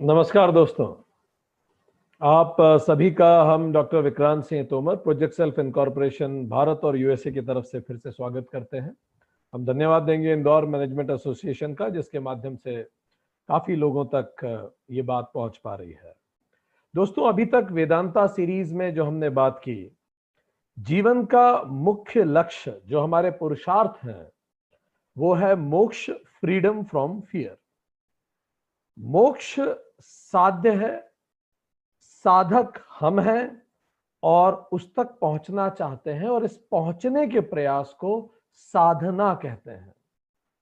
नमस्कार दोस्तों। आप सभी का हम doctor Vikrant Singh Tomar, project self incorporation Bharat और यूएसए की तरफ़ से फिर से स्वागत करते हैं। हम धन्यवाद देंगे इंदौर मैनेजमेंट एसोसिएशन का, जिसके माध्यम से काफ़ी लोगों तक ये बात पहुँच पा रही है। दोस्तों, अभी तक वेदांता सीरीज़ में जो हमने बात की, जीवन का मुख्य लक्ष्य जो हमारे पुरुषार्थ हैं, वो है मोक्ष, फ्रीडम फ्रॉम फियर। मोक्ष साध्य है, साधक हम हैं और उस तक पहुँचना चाहते हैं और इस पहुँचने के प्रयास को साधना कहते हैं।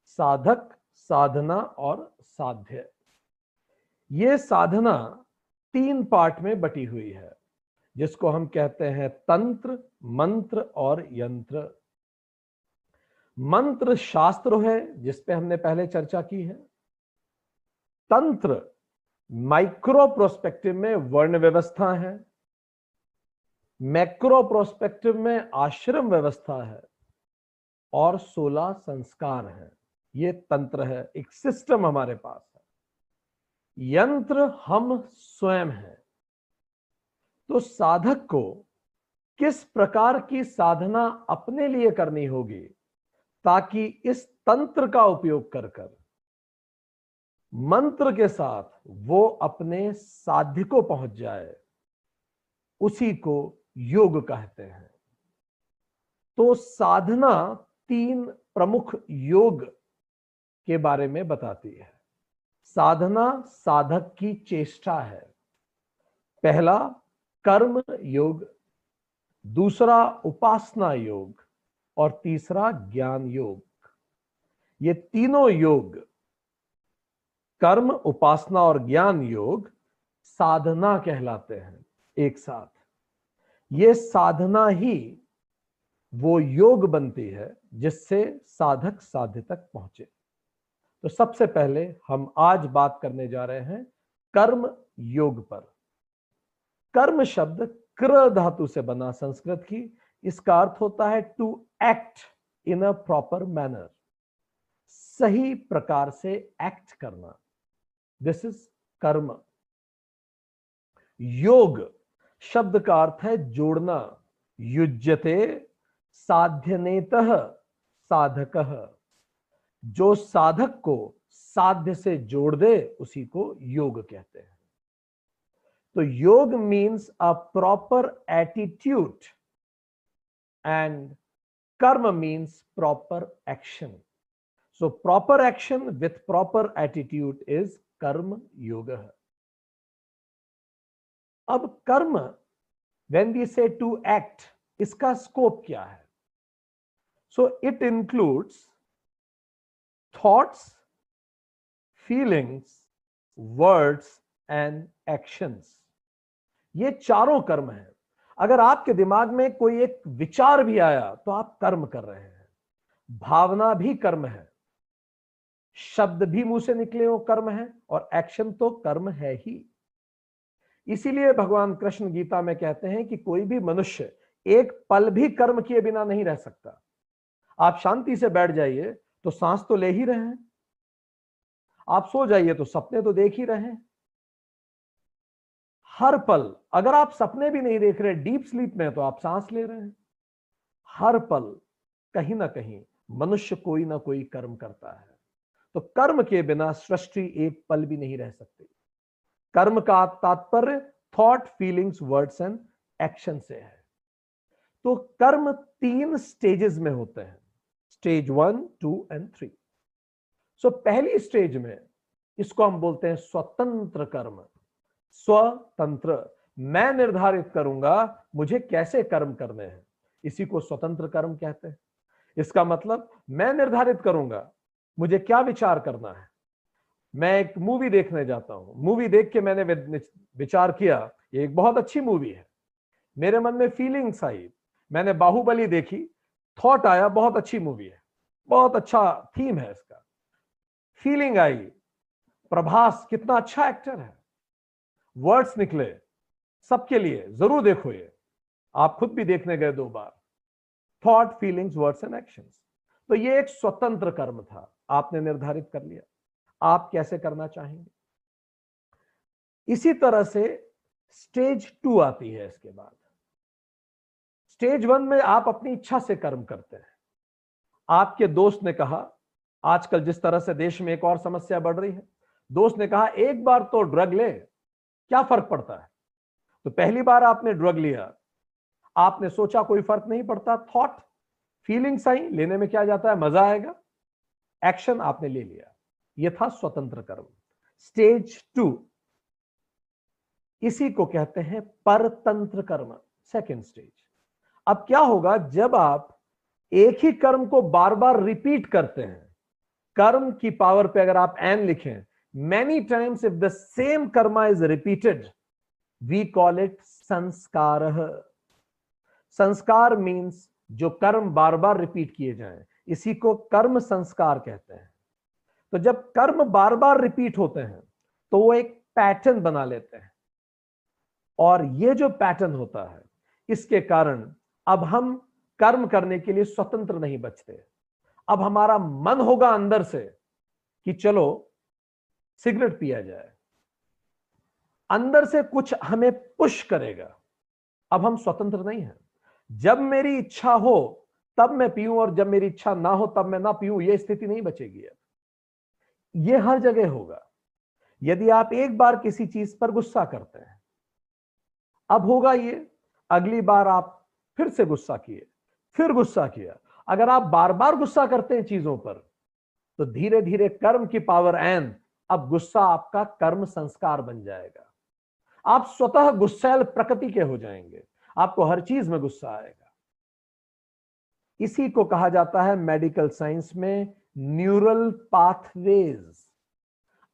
साधक, साधना और साध्य। ये साधना तीन पार्ट में बटी हुई है, जिसको हम कहते हैं तंत्र, मंत्र और यंत्र। मंत्र शास्त्र है जिसपे हमने पहले चर्चा की है। तंत्र माइक्रो प्रोस्पेक्टिव में वर्ण व्यवस्था है, मैक्रो प्रोस्पेक्टिव में आश्रम व्यवस्था है और सोलह संस्कार है। ये तंत्र है, एक सिस्टम हमारे पास है। यंत्र हम स्वयं हैं। तो साधक को किस प्रकार की साधना अपने लिए करनी होगी ताकि इस तंत्र का उपयोग कर कर मंत्र के साथ वो अपने साध्य को पहुँच जाए, उसी को योग कहते हैं। तो साधना तीन प्रमुख योग के बारे में बताती है। साधना साधक की चेष्टा है। पहला, कर्म योग, दूसरा, उपासना योग और तीसरा, ज्ञान योग। ये तीनों योग कर्म, उपासना और ज्ञान योग साधना कहलाते हैं, एक साथ। ये साधना ही वो योग बनती है जिससे साधक साध्य तक पहुँचे। तो सबसे पहले हम आज बात करने जा रहे हैं कर्म योग पर। कर्म शब्द क्र धातु से बना संस्कृत की, इसका अर्थ होता है to act in a proper manner सही प्रकार से एक्ट करना। दिस इज़ कर्म योग शब्द का अर्थ है जोड़ना। युज्यते साध्यनेत, साधक। जो साधक को साध्य से जोड़ दे, उसी को योग कहते हैं। तो योग means a proper attitude and कर्म means proper action so proper action with proper attitude is कर्म योग अब कर्म when we say to act इसका स्कोप क्या है? So it includes thoughts feelings words and actions ये चारों कर्म हैं। अगर आपके दिमाग में कोई एक विचार भी आया तो आप कर्म कर रहे हैं। भावना भी कर्म है। शब्द भी मुँह से निकले हो, कर्म है, और एक्शन तो कर्म है ही। इसीलिए भगवान कृष्ण गीता में कहते हैं कि कोई भी मनुष्य एक पल भी कर्म किए बिना नहीं रह सकता। आप शांति से बैठ जाइए तो सांस तो ले ही रहे हैं। आप सो जाइए तो सपने तो देख ही रहे हैं। हर पल, अगर आप सपने भी नहीं देख रहे डीप स्लीप में तो आप सांस ले रहे हैं। हर पल, कहीं ना कहीं, मनुष्य कोई ना कोई कर्म करता है। तो कर्म के बिना सृष्टि एक पल भी नहीं रह सकती। कर्म का तात्पर्य thought feelings words and action से है। तो कर्म तीन स्टेजेस में होते हैं। Stage one two and three so पहली स्टेज में इसको हम बोलते हैं स्वतंत्र कर्म। स्वतंत्र। मैं निर्धारित करूँगा मुझे कैसे कर्म करने हैं। इसी को स्वतंत्र कर्म कहते हैं। इसका मतलब मैं निर्धारित करूँगा मुझे क्या विचार करना है? मैं एक मूवी देखने जाता हूँ। मूवी देख के मैंने विचार किया, ये एक बहुत अच्छी मूवी है। मेरे मन में फीलिंग्स आई। मैंने बाहुबली देखी। थॉट आया, बहुत अच्छी मूवी है। बहुत अच्छा थीम है इसका। फीलिंग आई। प्रभास कितना अच्छा एक्टर है। वर्ड्स निकले। सबके लिए। ज़रूर देखो ये। आप खुद भी देखने गए दो बार। Thought feelings words and actions तो ये एक स्वतंत्र कर्म था। आपने निर्धारित कर लिया। आप कैसे करना चाहेंगे? इसी तरह से स्टेज टू आती है इसके बाद। स्टेज वन में आप अपनी इच्छा से कर्म करते हैं। आपके दोस्त ने कहा, आजकल जिस तरह से देश में एक और समस्या बढ़ रही है, दोस्त ने कहा, एक बार तो ड्रग ले, क्या फ़र्क पड़ता है? तो पहली बार आपने ड्रग लिया। आपने सोचा कोई फ़र्क नहीं पड़ता। थॉट फीलिंग्स आई लेने में क्या जाता है? मज़ा आएगा। एक्शन आपने ले लिया। यह था स्वतंत्र कर्म। Stage two. इसी को कहते हैं परतंत्र कर्म सेकेंड स्टेज अब क्या होगा जब आप एक ही कर्म को बार बार रिपीट करते हैं, कर्म की पावर पे अगर आप एन लिखें many times if the same karma is repeated we call it संस्कार। संस्कार मीन्स जो कर्म बार बार रिपीट किए जाएँ इसी को कर्म संस्कार कहते हैं। तो जब कर्म बार बार रिपीट होते हैं तो वो एक पैटर्न बना लेते हैं। और ये जो पैटर्न होता है, इसके कारण अब हम कर्म करने के लिए स्वतंत्र नहीं बचते। अब हमारा मन होगा अंदर से कि चलो, सिगरेट पिया जाए। अंदर से कुछ हमें पुश करेगा। अब हम स्वतंत्र नहीं हैं। जब मेरी इच्छा हो तब मैं पीऊं और जब मेरी इच्छा ना हो, तब मैं ना पीऊं यह स्थिति नहीं बचेगी अब। यह हर जगह होगा। यदि आप एक बार किसी चीज़ पर गुस्सा करते हैं, अब होगा ये, अगली बार आप फिर से गुस्सा किए, फिर गुस्सा किया। अगर आप बार बार गुस्सा करते हैं चीज़ों पर तो धीरे धीरे कर्म की पावर एन, अब गुस्सा आपका कर्म संस्कार बन जाएगा। आप स्वतः गुस्सैल प्रकृति के हो जाएँगे। आपको हर चीज़ में गुस्सा आएगा। इसी को कहा जाता है मेडिकल साइंस में न्यूरल पाथवेज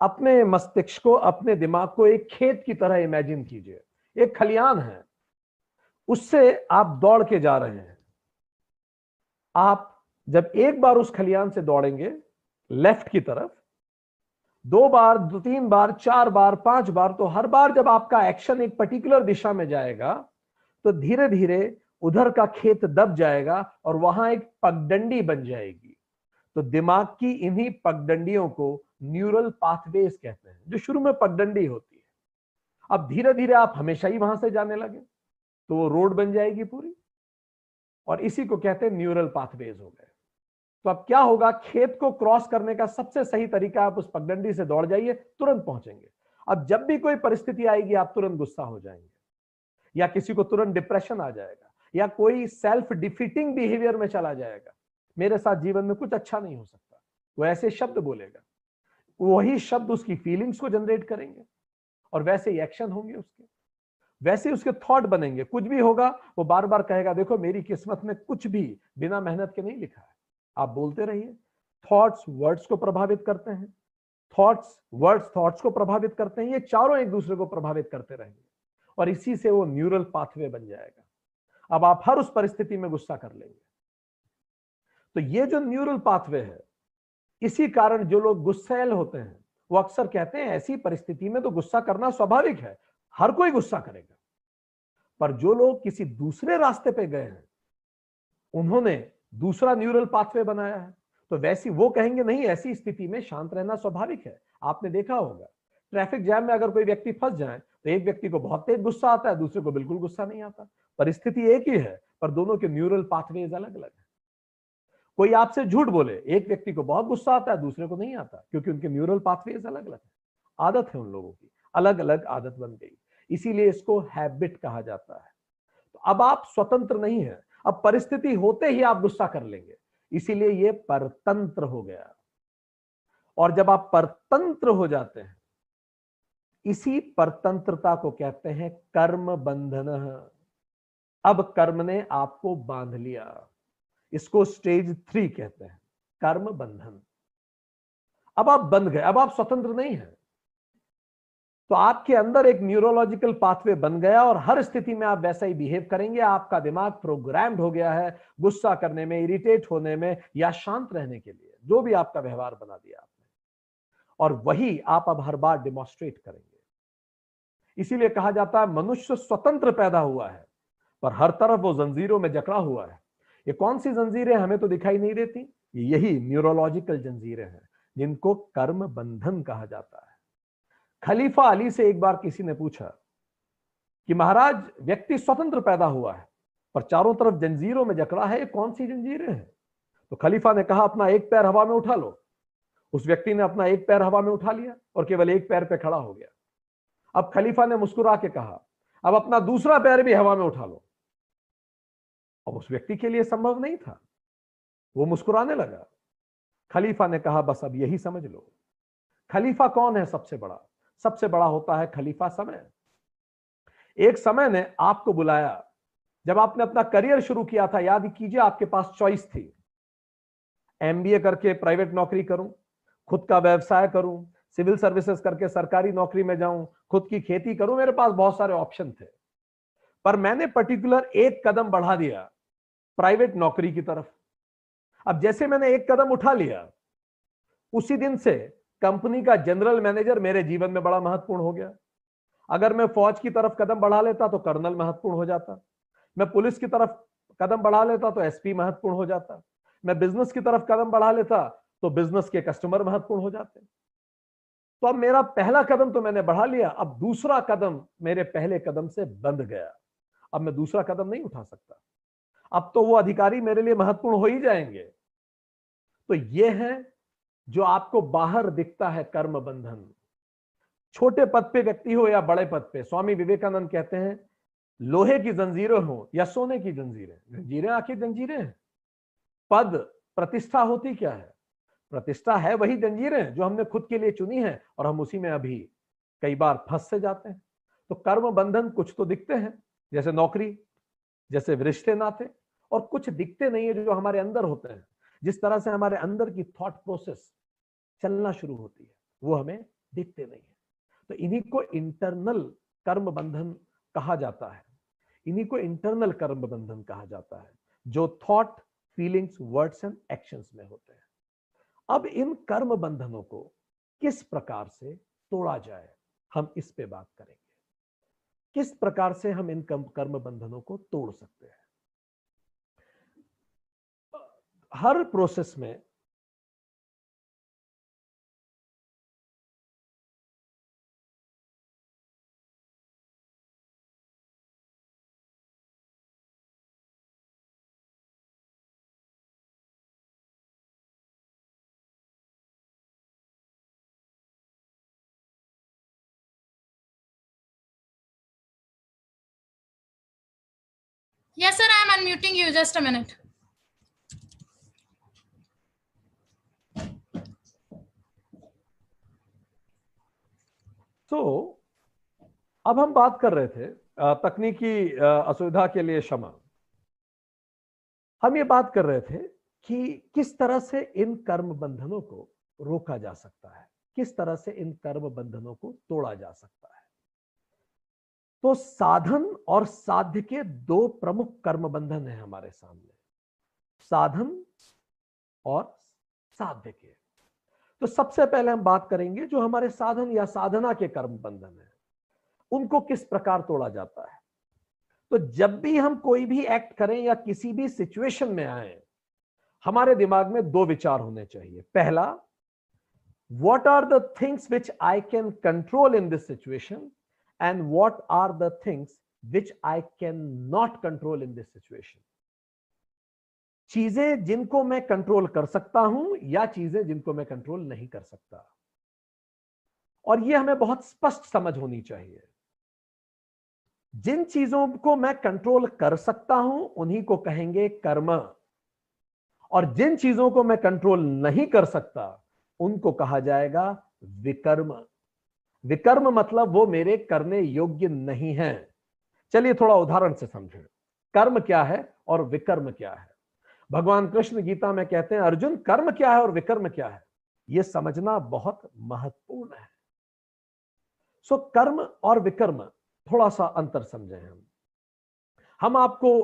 अपने मस्तिष्क को, अपने दिमाग को एक खेत की तरह इमेजिन कीजिए, एक खलियान है। उससे आप दौड़ के जा रहे हैं। आप जब एक बार उस खलियान से दौड़ेंगे लेफ़्ट की तरफ़, दो बार, दो, तीन बार, चार बार, पाँच बार तो हर बार जब आपका एक्शन एक पर्टिकुलर दिशा में जाएगा तो धीरे धीरे उधर का खेत दब जाएगा और वहाँ एक पगडंडी बन जाएगी। तो दिमाग की इन्हीं पगडंडियों को न्यूरल पाथवेज कहते हैं, जो शुरू में पगडंडी होती है। अब धीरे धीरे आप हमेशा ही वहाँ से जाने लगे तो वो रोड बन जाएगी पूरी। और इसी को कहते हैं न्यूरल पाथवेज हो गए। तो अब क्या होगा, खेत को क्रॉस करने का सबसे सही तरीका, आप उस पगडंडी से दौड़ जाइए, तुरंत पहुँचेंगे। अब जब भी कोई परिस्थिति आएगी, आप तुरंत गुस्सा हो जाएँगे। या किसी को तुरंत डिप्रेशन आ जाएगा। या कोई सेल्फ डिफीटिंग बिहेवियर में चला जाएगा। मेरे साथ जीवन में कुछ अच्छा नहीं हो सकता। वो ऐसे शब्द बोलेगा। वही शब्द उसकी फीलिंग्स को जनरेट करेंगे। और वैसे ही एक्शन होंगे उसके। वैसे उसके थॉट बनेंगे। कुछ भी होगा, वो बार बार कहेगा, देखो, मेरी किस्मत में कुछ भी बिना मेहनत के नहीं लिखा है। आप बोलते रहिए। थॉट्स वर्ड्स को प्रभावित करते हैं। थॉट्स वर्ड्स थॉट्स को प्रभावित करते हैं। ये चारों एक दूसरे को प्रभावित करते रहेंगे। और इसी से वो न्यूरल पाथवे बन जाएगा। अब आप हर उस परिस्थिति में गुस्सा कर लेंगे। तो ये जो न्यूरल पाथवे है, इसी कारण जो लोग गुस्सेल होते हैं, वो अक्सर कहते हैं ऐसी परिस्थिति में तो गुस्सा करना स्वाभाविक है, हर कोई गुस्सा करेगा। पर जो लोग किसी दूसरे रास्ते पे गए हैं, उन्होंने दूसरा न्यूरल पाथवे बनाया है तो वैसी वो कहेंगे, नहीं, ऐसी स्थिति में शांत रहना स्वाभाविक है। आपने देखा होगा, ट्रैफ़िक जैम में अगर कोई व्यक्ति फंस जाए तो एक व्यक्ति को बहुत तेज गुस्सा आता है, दूसरे को बिल्कुल गुस्सा नहीं आता। परिस्थिति एक ही है, पर दोनों के न्यूरल पाथवेज अलग अलग है। कोई आपसे झूठ बोले, एक व्यक्ति को बहुत गुस्सा आता है, दूसरे को नहीं आता, क्योंकि उनके न्यूरल पाथवेज अलग अलग है। आदत है उन लोगों की अलग अलग आदत बन गई। इसीलिए इसको हैबिट कहा जाता है। तो अब आप स्वतंत्र नहीं है, अब परिस्थिति होते ही आप गुस्सा कर लेंगे। इसीलिए ये परतंत्र हो गया। और जब आप परतंत्र हो जाते हैं, इसी परतंत्रता को कहते हैं कर्म बंधन। अब कर्म ने आपको बाँध लिया। इसको स्टेज थ्री कहते हैं, कर्म बंधन। अब आप बंध गए, अब आप स्वतंत्र नहीं हैं। तो आपके अंदर एक न्यूरोलॉजिकल पाथवे बन गया और हर स्थिति में आप वैसा ही बिहेव करेंगे। आपका दिमाग प्रोग्राम्ड हो गया है गुस्सा करने में इरिटेट होने में या शांत रहने के लिए, जो भी आपका व्यवहार बना दिया आपने। और वही आप अब हर बार डिमॉन्स्ट्रेट करेंगे। इसीलिए कहा जाता है, मनुष्य स्वतंत्र पैदा हुआ है। पर हर तरफ़ वो जंजीरों में जकड़ा हुआ है। ये कौन सी जंजीरें हमें तो दिखाई नहीं देती? यही न्यूरोलॉजिकल जंजीरें हैं, जिनको कर्म बंधन कहा जाता है। खलीफा अली से एक बार किसी ने पूछा कि महाराज, व्यक्ति स्वतंत्र पैदा हुआ है, पर चारों तरफ़ जंजीरों में जकड़ा है, ये कौन सी जंजीरें हैं? तो खलीफा ने कहा, अपना एक पैर हवा में उठा लो। उस व्यक्ति ने अपना एक पैर हवा में उठा लिया और केवल एक पैर पे खड़ा हो गया। अब खलीफा ने मुस्कुरा के कहा, अब अपना दूसरा पैर भी हवा में उठा लो। अब उस व्यक्ति के लिए संभव नहीं था। वो मुस्कुराने लगा। खलीफा ने कहा, बस अब यही समझ लो। खलीफा कौन है सबसे बड़ा? सबसे बड़ा होता है खलीफा समय। एक समय ने आपको बुलाया। जब आपने अपना करियर शुरू किया था, याद कीजिए आपके पास चॉइस थी। एमबीए करके प्राइवेट नौकरी करूँ, खुद का व्यवसाय करूँ, सिविल सर्विसेज़ करके सरकारी नौकरी में जाऊँ, खुद की खेती करूँ, मेरे पास बहुत सारे ऑप्शन थे। पर मैंने पर्टिकुलर एक कदम बढ़ा दिया। प्राइवेट नौकरी की तरफ़। अब जैसे मैंने एक कदम उठा लिया, उसी दिन से कंपनी का जनरल मैनेजर मेरे जीवन में बड़ा महत्वपूर्ण हो गया। अगर मैं फौज की तरफ़ कदम बढ़ा लेता तो कर्नल महत्वपूर्ण हो जाता। मैं पुलिस की तरफ़ कदम बढ़ा लेता तो एसपी महत्वपूर्ण हो जाता। मैं बिज़नेस की तरफ़ कदम बढ़ा लेता तो बिज़नेस के कस्टमर महत्वपूर्ण हो जाते। तो अब मेरा पहला कदम तो मैंने बढ़ा लिया, अब दूसरा कदम मेरे पहले कदम से बंद गया। अब मैं दूसरा कदम नहीं उठा सकता। अब तो वो अधिकारी मेरे लिए महत्वपूर्ण हो ही जाएँगे। तो ये है जो आपको बाहर दिखता है कर्म बंधन। छोटे पद पे व्यक्ति हो या बड़े पद पे, स्वामी विवेकानंद कहते हैं, लोहे की जंजीरें हो या सोने की जंजीरें। जंजीरें, आखिर जंजीरें हैं। पद, प्रतिष्ठा होती क्या है? प्रतिष्ठा है वही जंजीरें जो हमने खुद के लिए चुनी है और हम उसी में अभी कई बार फंस से जाते हैं। तो कर्म बंधन कुछ तो दिखते हैं, जैसे नौकरी, जैसे रिश्ते नाते और कुछ दिखते नहीं है जो हमारे अंदर होते हैं। जिस तरह से हमारे अंदर की थॉट प्रोसेस चलना शुरू होती है, वो हमें दिखते नहीं है। तो इन्हीं को इंटरनल कर्म बंधन कहा जाता है। इन्हीं को इंटरनल कर्म बंधन कहा जाता है, जो thought feelings words and actions में होते हैं। अब इन कर्म बंधनों को किस प्रकार से तोड़ा जाए, हम इस पे बात करेंगे। किस प्रकार से हम इन कर्म बंधनों को तोड़ सकते हैं? हर प्रोसेस में Yes, sir, I am unmuting you. Just a minute. तो अब हम बात कर रहे थे तकनीकी असुविधा के लिए क्षमा। हम ये बात कर रहे थे कि किस तरह से इन कर्म बंधनों को रोका जा सकता है, किस तरह से इन कर्म बंधनों को तोड़ा जा सकता है। तो साधन और साध्य के दो प्रमुख कर्म बंधन है हमारे सामने, साधन और साध्य के। तो सबसे पहले हम बात करेंगे जो हमारे साधन या साधना के कर्म बंधन है। उनको किस प्रकार तोड़ा जाता है? तो जब भी हम कोई भी एक्ट करें या किसी भी सिचुएशन में आए, हमारे दिमाग में दो विचार होने चाहिए। पहला what are the things which I can control in this situation and what are the things which I cannot control in this situation. चीज़ें जिनको मैं कंट्रोल कर सकता हूँ या चीज़ें जिनको मैं कंट्रोल नहीं कर सकता। और यह हमें बहुत स्पष्ट समझ होनी चाहिए। जिन चीज़ों को मैं कंट्रोल कर सकता हूँ, उन्हीं को कहेंगे कर्म। और जिन चीज़ों को मैं कंट्रोल नहीं कर सकता, उनको कहा जाएगा विकर्म। विकर्म मतलब वो मेरे करने योग्य नहीं है। चलिए थोड़ा उदाहरण से समझें। कर्म क्या है और विकर्म क्या है? भगवान कृष्ण गीता में कहते हैं, अर्जुन, कर्म क्या है और विकर्म क्या है? यह समझना बहुत महत्वपूर्ण है। सो कर्म और विकर्म थोड़ा सा अंतर समझे हम। हम आपको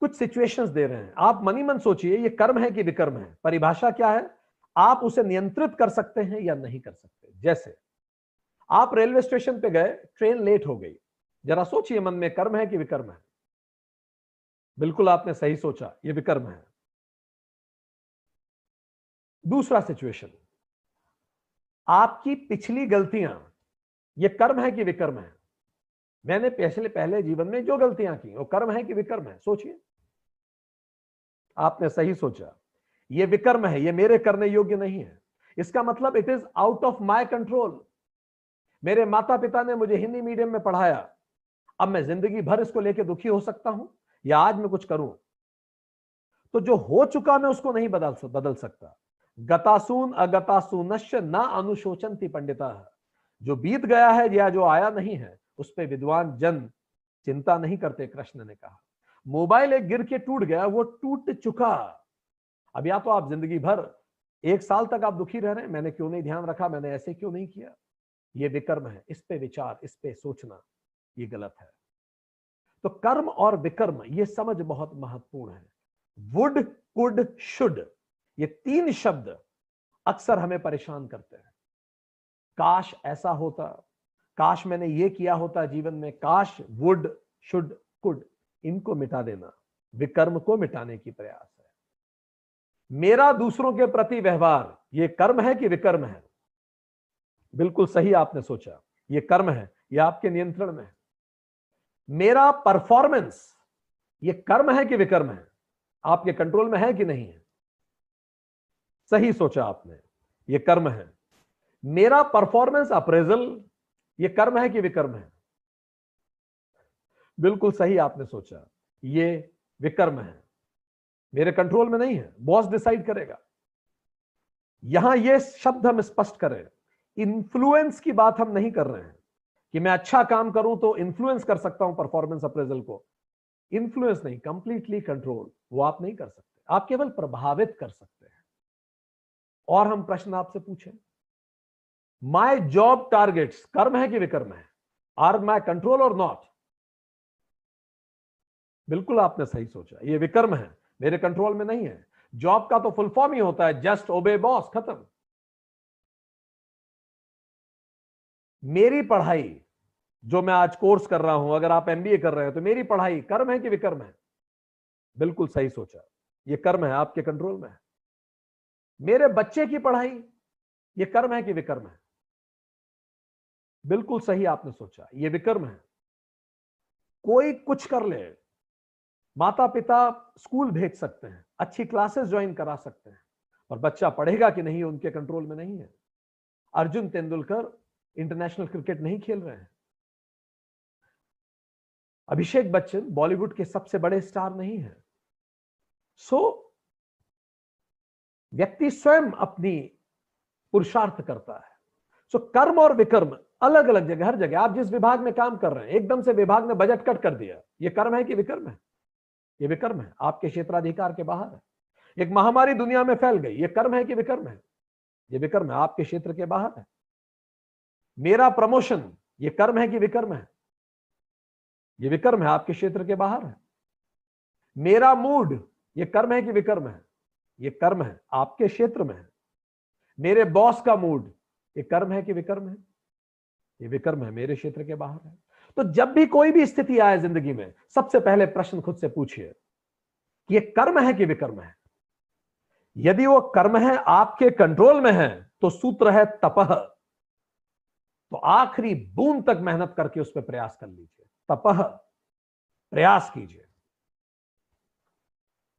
कुछ सिचुएशंस दे रहे हैं। आप मनी मन सोचिए, ये कर्म है कि विकर्म है? परिभाषा क्या है? आप उसे नियंत्रित कर सकते हैं या नहीं कर सकते? जैसे, आप रेलवे स्टेशन पे गए, ट्रेन लेट हो गई। जरा सोचिए मन में, कर्म है कि विकर्म है? बिल्कुल आपने सही सोचा, ये विकर्म है। दूसरा सिचुएशन आपकी पिछली गलतियाँ, ये कर्म है कि विकर्म है? मैंने पिछले, पहले जीवन में जो गलतियाँ की, वो कर्म है कि विकर्म है? सोचिए। आपने सही सोचा। ये विकर्म है, ये मेरे करने योग्य नहीं है। इसका मतलब it is out of my control मेरे माता पिता ने मुझे हिंदी मीडियम में पढ़ाया। अब मैं ज़िंदगी भर इसको लेकर दुखी हो सकता हूँ, या आज मैं कुछ करूँ? तो जो हो चुका मैं उसको नहीं बदल बदल सकता। गतासून अगतासूनश्य न अनुशोचनती पंडिता। जो बीत गया है या जो आया नहीं है, उस पर विद्वान जन चिंता नहीं करते, कृष्ण ने कहा। मोबाइल एक गिर के टूट गया, वो टूट चुका। अब या तो आप ज़िंदगी भर एक साल तक आप दुखी रह रहे हैं, मैंने क्यों नहीं ध्यान रखा, मैंने ऐसे क्यों नहीं किया? ये विकर्म है, इस पे विचार, इस पे सोचना, ये गलत है। तो कर्म और विकर्म, ये समझ बहुत महत्वपूर्ण है। वुड कुड शुड ये तीन शब्द अक्सर हमें परेशान करते हैं। काश ऐसा होता, काश मैंने ये किया होता जीवन में, काश वुड शुड कुड इनको मिटा देना, विकर्म को मिटाने की प्रयास है। मेरा दूसरों के प्रति व्यवहार, ये कर्म है कि विकर्म है? बिल्कुल सही आपने सोचा, ये कर्म है, ये आपके नियंत्रण में है। मेरा परफॉर्मेंस ये कर्म है कि विकर्म है? आपके कंट्रोल में है कि नहीं है? सही सोचा आपने। ये कर्म है। मेरा परफॉर्मेंस अप्रेजल ये कर्म है कि विकर्म है? बिल्कुल सही आपने सोचा। ये विकर्म है। मेरे कंट्रोल में नहीं है। बॉस डिसाइड करेगा। यहाँ ये शब्द हम स्पष्ट करें इन्फ्लुएंस की बात हम नहीं कर रहे हैं। कि मैं अच्छा काम करूँ तो इन्फ्लुएंस कर सकता हूँ परफॉर्मेंस अप्रेजल को। इन्फ्लुएंस नहीं कंप्लीटली कंट्रोल वो आप नहीं कर सकते। आप केवल प्रभावित कर सकते और हम प्रश्न आपसे पूछें। माय जॉब टारगेट्स कर्म है कि विकर्म है? आर माय कंट्रोल और नॉट बिल्कुल आपने सही सोचा। ये विकर्म है, मेरे कंट्रोल में नहीं है। जॉब का तो फुल फॉर्म ही होता है जस्ट ओबे बॉस खत्म। मेरी पढ़ाई, जो मैं आज कोर्स कर रहा हूँ, अगर आप एमबीए कर रहे हैं तो मेरी पढ़ाई कर्म है कि विकर्म है? बिल्कुल सही सोचा। ये कर्म है, आपके कंट्रोल में है। मेरे बच्चे की पढ़ाई, ये कर्म है कि विकर्म है? बिल्कुल सही आपने सोचा, ये विकर्म है। कोई कुछ कर ले माता पिता स्कूल भेज सकते हैं, अच्छी क्लासेस ज्वाइन करा सकते हैं और बच्चा पढ़ेगा कि नहीं उनके कंट्रोल में नहीं है। अर्जुन तेंदुलकर इंटरनेशनल क्रिकेट नहीं खेल रहे हैं। अभिषेक बच्चन बॉलीवुड के सबसे बड़े स्टार नहीं है। सो व्यक्ति स्वयं अपनी पुरुषार्थ करता है। सो कर्म और विकर्म अलग अलग जगह, हर जगह। आप जिस विभाग में काम कर रहे हैं, एकदम से विभाग ने बजट कट कर दिया। ये कर्म है कि विकर्म है? ये विकर्म है। आपके क्षेत्राधिकार के बाहर है। एक महामारी दुनिया में फैल गई। ये कर्म है कि विकर्म है? ये विकर्म है। आपके क्षेत्र के बाहर है। मेरा प्रमोशन, ये कर्म है कि विकर्म है? ये विकर्म है। आपके क्षेत्र के बाहर है। मेरा मूड ये कर्म है कि विकर्म है? ये कर्म है, आपके क्षेत्र में है। मेरे बॉस का मूड, ये कर्म है कि विकर्म है? ये विकर्म है, मेरे क्षेत्र के बाहर है। तो जब भी कोई भी स्थिति आए ज़िंदगी में, सबसे पहले प्रश्न खुद से पूछिए कि ये कर्म है कि विकर्म है? यदि वो कर्म है, आपके कंट्रोल में है तो सूत्र है तपह तो आखिरी बूंद तक मेहनत करके उस पर प्रयास कर लीजिए। तपह प्रयास कीजिए।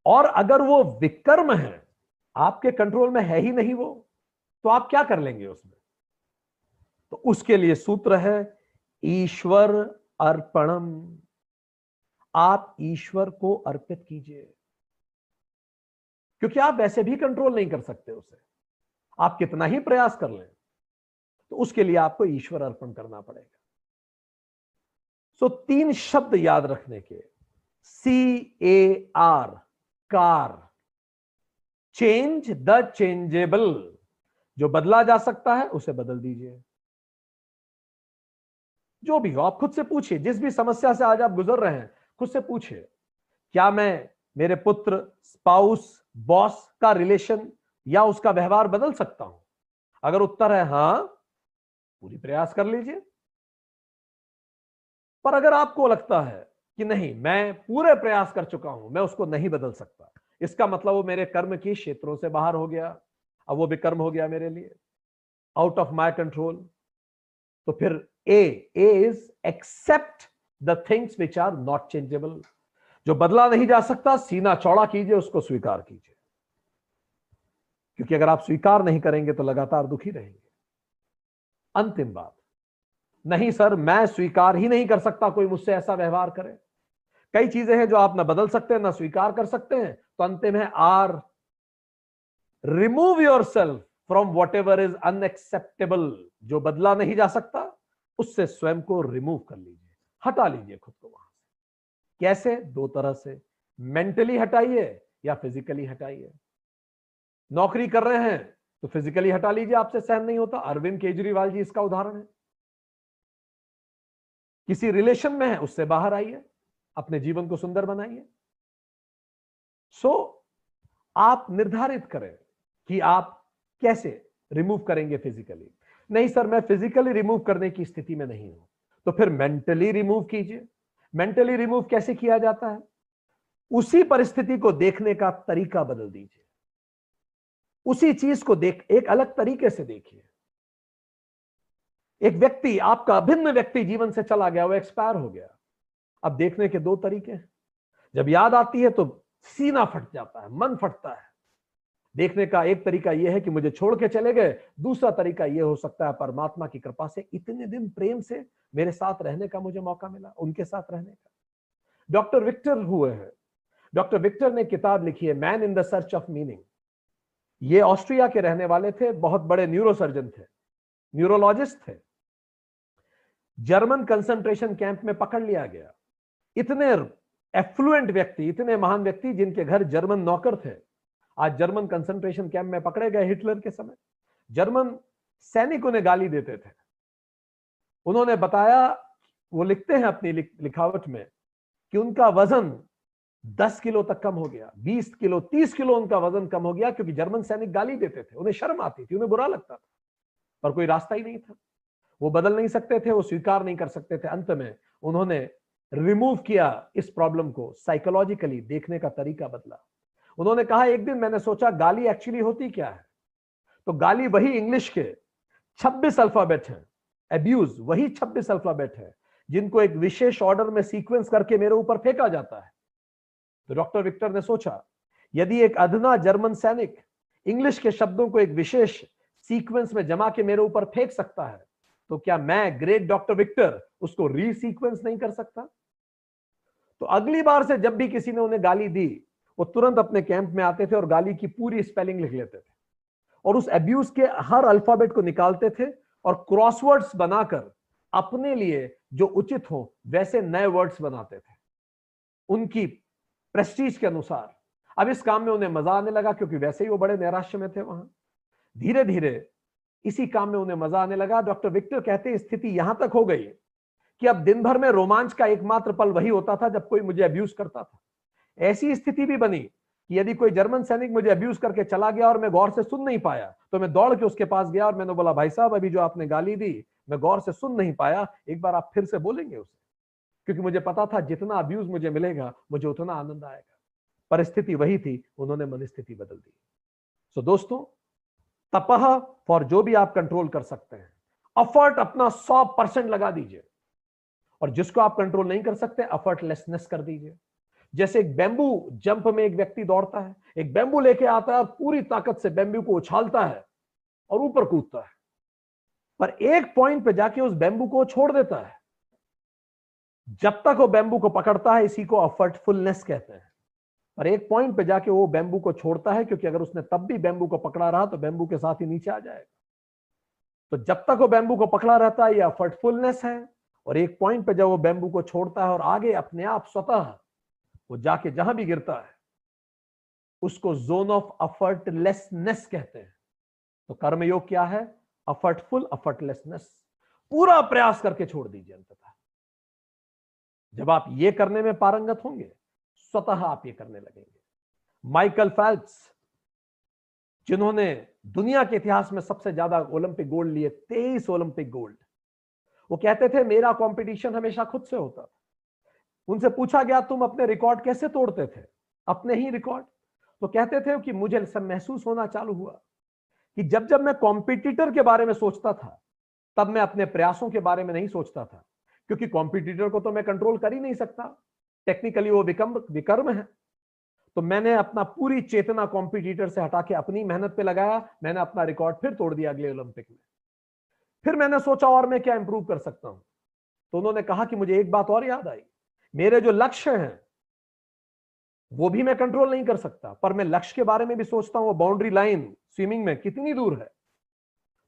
और अगर वो विकर्म है, आपके कंट्रोल में है ही नहीं वो तो आप क्या कर लेंगे उसमें? तो उसके लिए सूत्र है, ईश्वर अर्पणम। आप ईश्वर को अर्पित कीजिए। क्योंकि आप वैसे भी कंट्रोल नहीं कर सकते उसे। आप कितना ही प्रयास कर लें तो उसके लिए आपको ईश्वर अर्पण करना पड़ेगा। सो तीन शब्द याद रखने के। C A R car. Change the changeable जो बदला जा सकता है, उसे बदल दीजिए। जो भी हो, आप खुद से पूछिए। जिस भी समस्या से आज आप गुजर रहे हैं, खुद से पूछिए। क्या मैं मेरे पुत्र स्पाउस बॉस का रिलेशन या उसका व्यवहार बदल सकता हूँ? अगर उत्तर है हाँ, पूरी प्रयास कर लीजिए। पर अगर आपको लगता है कि नहीं, मैं पूरे प्रयास कर चुका हूँ, मैं उसको नहीं बदल सकता। इसका मतलब वो मेरे कर्म की क्षेत्रों से बाहर हो गया, अब वो भी कर्म हो गया मेरे लिए। आउट ऑफ़ माई कंट्रोल तो फिर A A is accept the things which are not changeable जो बदला नहीं जा सकता, सीना चौड़ा कीजिए, उसको स्वीकार कीजिए। क्योंकि अगर आप स्वीकार नहीं करेंगे तो लगातार दुखी रहेंगे। अंतिम बात। नहीं, सर, मैं स्वीकार ही नहीं कर सकता, कोई मुझसे ऐसा व्यवहार करे। कई चीज़ें हैं जो आप ना बदल सकते हैं, ना स्वीकार कर सकते हैं। तो अंतिम है R remove yourself from whatever is unacceptable जो बदला नहीं जा सकता, उससे स्वयं को रिमूव कर लीजिए, हटा लीजिए खुद को वहाँ से। कैसे? दो तरह से। मेंटली हटाइए या फिजिकली हटाइए। नौकरी कर रहे हैं तो फिजिकली हटा लीजिए, आपसे सहन नहीं होता। अरविंद केजरीवाल जी इसका उदाहरण है। किसी रिलेशन में है, उससे बाहर आइए। अपने जीवन को सुंदर बनाइए। सो आप निर्धारित करें कि आप कैसे रिमूव करेंगे फिजिकली नहीं सर मैं फिजिकली रिमूव करने की स्थिति में नहीं हूँ। तो फिर मेंटली रिमूव कीजिए। मेंटली रिमूव कैसे किया जाता है? उसी परिस्थिति को देखने का तरीका बदल दीजिए। उसी चीज़ को देख, एक अलग तरीके से देखिए। एक व्यक्ति, आपका अभिन्न व्यक्ति जीवन से चला गया, वो एक्सपायर हो गया। अब देखने के दो तरीके हैं। जब याद आती है तो सीना फट जाता है, मन फटता है। देखने का एक तरीका यह है कि मुझे छोड़ के चले गए। दूसरा तरीका यह हो सकता है परमात्मा की कृपा से इतने दिन प्रेम से मेरे साथ रहने का मुझे मौका मिला, उनके साथ रहने का। डॉक्टर विक्टर हुए हैं। डॉक्टर विक्टर ने किताब लिखी है, man in the search of meaning. ये ऑस्ट्रिया के रहने वाले थे, बहुत बड़े न्यूरोसर्जन थे, न्यूरोलॉजिस्ट थे। जर्मन कंसंट्रेशन कैंप में पकड़ लिया गया। इतने एफ्लुएंट व्यक्ति, इतने महान व्यक्ति जिनके घर जर्मन नौकर थे। आज जर्मन कंसंट्रेशन कैंप में पकड़े गए हिटलर के समय। जर्मन सैनिक उन्हें गाली देते थे। उन्होंने बताया, वो लिखते हैं अपनी लिखावट में, कि उनका वज़न 10 किलो तक कम हो गया 20 किलो 30 किलो उनका वज़न कम हो गया क्योंकि जर्मन सैनिक गाली देते थे। उन्हें शर्म आती थी, उन्हें बुरा लगता था। पर कोई रास्ता ही नहीं था। वो बदल नहीं सकते थे, वो स्वीकार नहीं कर सकते थे। अंत में उन्होंने रिमूव किया इस प्रॉब्लम को साइकोलॉजिकली देखने का तरीका बदला। उन्होंने कहा, एक दिन मैंने सोचा, गाली एक्चुअली होती क्या है? तो गाली वही इंग्लिश के 26 अल्फ़ाबेट हैं। एब्यूज वही 26 अल्फ़ाबेट है, जिनको एक विशेष ऑर्डर में सीक्वेंस करके मेरे ऊपर फेंका जाता है। तो डॉक्टर विक्टर ने सोचा, यदि एक अधना जर्मन सैनिक इंग्लिश के शब्दों को एक विशेष सीक्वेंस में जमा के मेरे ऊपर फेंक सकता है तो क्या मैं ग्रेट डॉक्टर विक्टर उसको रीसीक्वेंस नहीं कर सकता? तो अगली बार से जब भी किसी ने उन्हें गाली दी, वो तुरंत अपने कैंप में आते थे और गाली की पूरी स्पेलिंग लिख लेते थे। और उस एब्यूज के हर अल्फ़ाबेट को निकालते थे और क्रॉसवर्ड्स बनाकर अपने लिए जो उचित हो, वैसे नए वर्ड्स बनाते थे। उनकी प्रेस्टीज के अनुसार। अब इस काम में उन्हें मज़ा आने लगा क्योंकि वैसे ही वो बड़े नैराश्य में थे वहाँ। धीरे धीरे इसी काम में उन्हें मज़ा आने लगा। डॉक्टर विक्टर कहते हैं, स्थिति यहाँ तक हो गई कि अब दिन भर में रोमांच का एकमात्र पल वही होता था जब कोई मुझे अब्यूज करता था। ऐसी स्थिति भी बनी कि यदि कोई जर्मन सैनिक मुझे अब्यूज करके चला गया और मैं गौर से सुन नहीं पाया तो मैं दौड़ के उसके पास गया और मैंने बोला, भाई साहब, अभी जो आपने गाली दी, मैं गौर से सुन नहीं पाया, एक बार आप फिर से बोलेंगे उसे? क्योंकि मुझे पता था जितना अब्यूज मुझे मिलेगा, मुझे उतना आनंद आएगा। परिस्थिति वही थी, उन्होंने मनस्थिति बदल दी। सो दोस्तों, तपह फॉर जो भी आप कंट्रोल कर सकते हैं। अफर्ट अपना सौ परसेंट लगा दीजिए। और जिसको आप कंट्रोल नहीं कर सकते अफर्टलेसनेस कर दीजिए। जैसे एक बैम्बू जंप में एक व्यक्ति दौड़ता है, एक बैम्बू लेके आता है और पूरी ताकत से बैम्बू को उछालता है और ऊपर कूदता है। पर एक पॉइंट पे जाके उस बैम्बू को छोड़ देता है। जब तक वो बैम्बू को पकड़ता है, इसी को अफर्टफुलनेस कहते हैं। पर एक पॉइंट पे जाके वो बैम्बू को छोड़ता है, क्योंकि अगर उसने तब भी बैम्बू को पकड़ा रहा तो बैम्बू के साथ ही नीचे आ जाएगा। तो जब तक वो बैम्बू को पकड़ा रहता है, ये अफर्टफुलनेस है। और एक पॉइंट पे जब वो बैम्बू को छोड़ता है और आगे अपने आप स्वतः वो जाके जहाँ भी गिरता है, उसको जोन ऑफ़ अफर्टलेसनेस कहते हैं। तो कर्मयोग क्या है? अफर्टफुल अफर्टलेसनेस पूरा प्रयास करके छोड़ दीजिए अंततः। जब आप ये करने में पारंगत होंगे, स्वतः आप ये करने लगेंगे। माइकल फेल्प्स जिन्होंने दुनिया के इतिहास में सबसे ज़्यादा ओलंपिक गोल्ड लिए, तेईस ओलंपिक गोल्ड वो कहते थे, मेरा कंपटीशन हमेशा खुद से होता उनसे पूछा गया, तुम अपने रिकॉर्ड कैसे तोड़ते थे? अपने ही रिकॉर्ड तो कहते थे कि, मुझे सब महसूस होना चालू हुआ कि जब जब मैं कॉम्पिटिटर के बारे में सोचता था, तब मैं अपने प्रयासों के बारे में नहीं सोचता था, क्योंकि कॉम्पिटिटर को तो मैं कंट्रोल कर ही नहीं सकता। टेक्निकली वो विकम, विकर्म है। तो मैंने अपना पूरी चेतना कॉम्पिटिटर से हटा के अपनी मेहनत पे लगाया, मैंने अपना रिकॉर्ड फिर तोड़ दिया अगले ओलंपिक में। फिर मैंने सोचा और मैं क्या इंप्रूव कर सकता हूँ? तो उन्होंने कहा कि मुझे एक बात और याद आई। मेरे जो लक्ष्य हैं, वो भी मैं कंट्रोल नहीं कर सकता, पर मैं लक्ष्य के बारे में भी सोचता हूँ, वो बाउंड्री लाइन स्विमिंग में कितनी दूर है।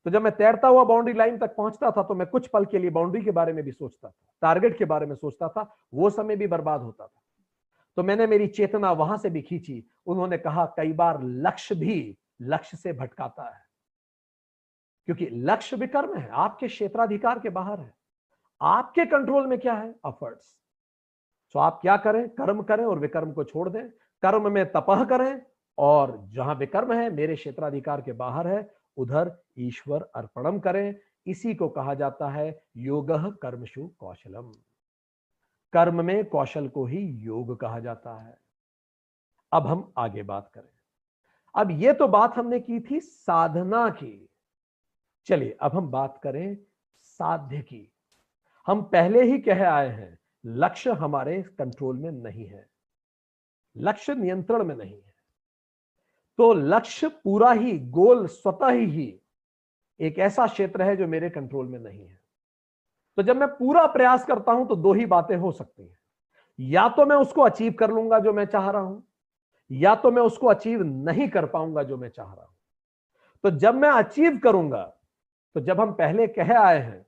तो जब मैं तैरता हुआ बाउंड्री लाइन तक पहुँचता था तो मैं कुछ पल के लिए बाउंड्री के बारे में भी सोचता था टारगेट के बारे में सोचता था, वो समय भी बर्बाद होता था। तो मैंने मेरी चेतना वहाँ से भी खींची। उन्होंने कहा, कई बार लक्ष्य भी लक्ष्य से भटकाता है। क्योंकि लक्ष्य विकर्म है, आपके क्षेत्राधिकार के बाहर है। आपके कंट्रोल में क्या है? अफर्ट्स तो आप क्या करें? कर्म करें और विकर्म को छोड़ दें। कर्म में तपह करें और जहाँ विकर्म है, मेरे क्षेत्राधिकार के बाहर है, उधर ईश्वर अर्पणम करें। इसी को कहा जाता है योग कर्मशु कौशलम। कर्म में कौशल को ही योग कहा जाता है। अब हम आगे बात करें। अब ये तो बात हमने की थी साधना की। चलिए, अब हम बात करें साध्य की। हम पहले ही कह आए हैं, लक्ष्य हमारे कंट्रोल में नहीं है। लक्ष्य नियंत्रण में नहीं है। तो लक्ष्य पूरा ही, गोल स्वतः ही एक ऐसा क्षेत्र है जो मेरे कंट्रोल में नहीं है। तो जब मैं पूरा प्रयास करता हूँ तो दो ही बातें हो सकती हैं। या तो मैं उसको अचीव कर लूँगा जो मैं चाह रहा हूँ, या तो मैं उसको अचीव नहीं कर पाऊँगा जो मैं चाह रहा हूँ। तो जब मैं अचीव करूँगा तो जब हम पहले कह आए हैं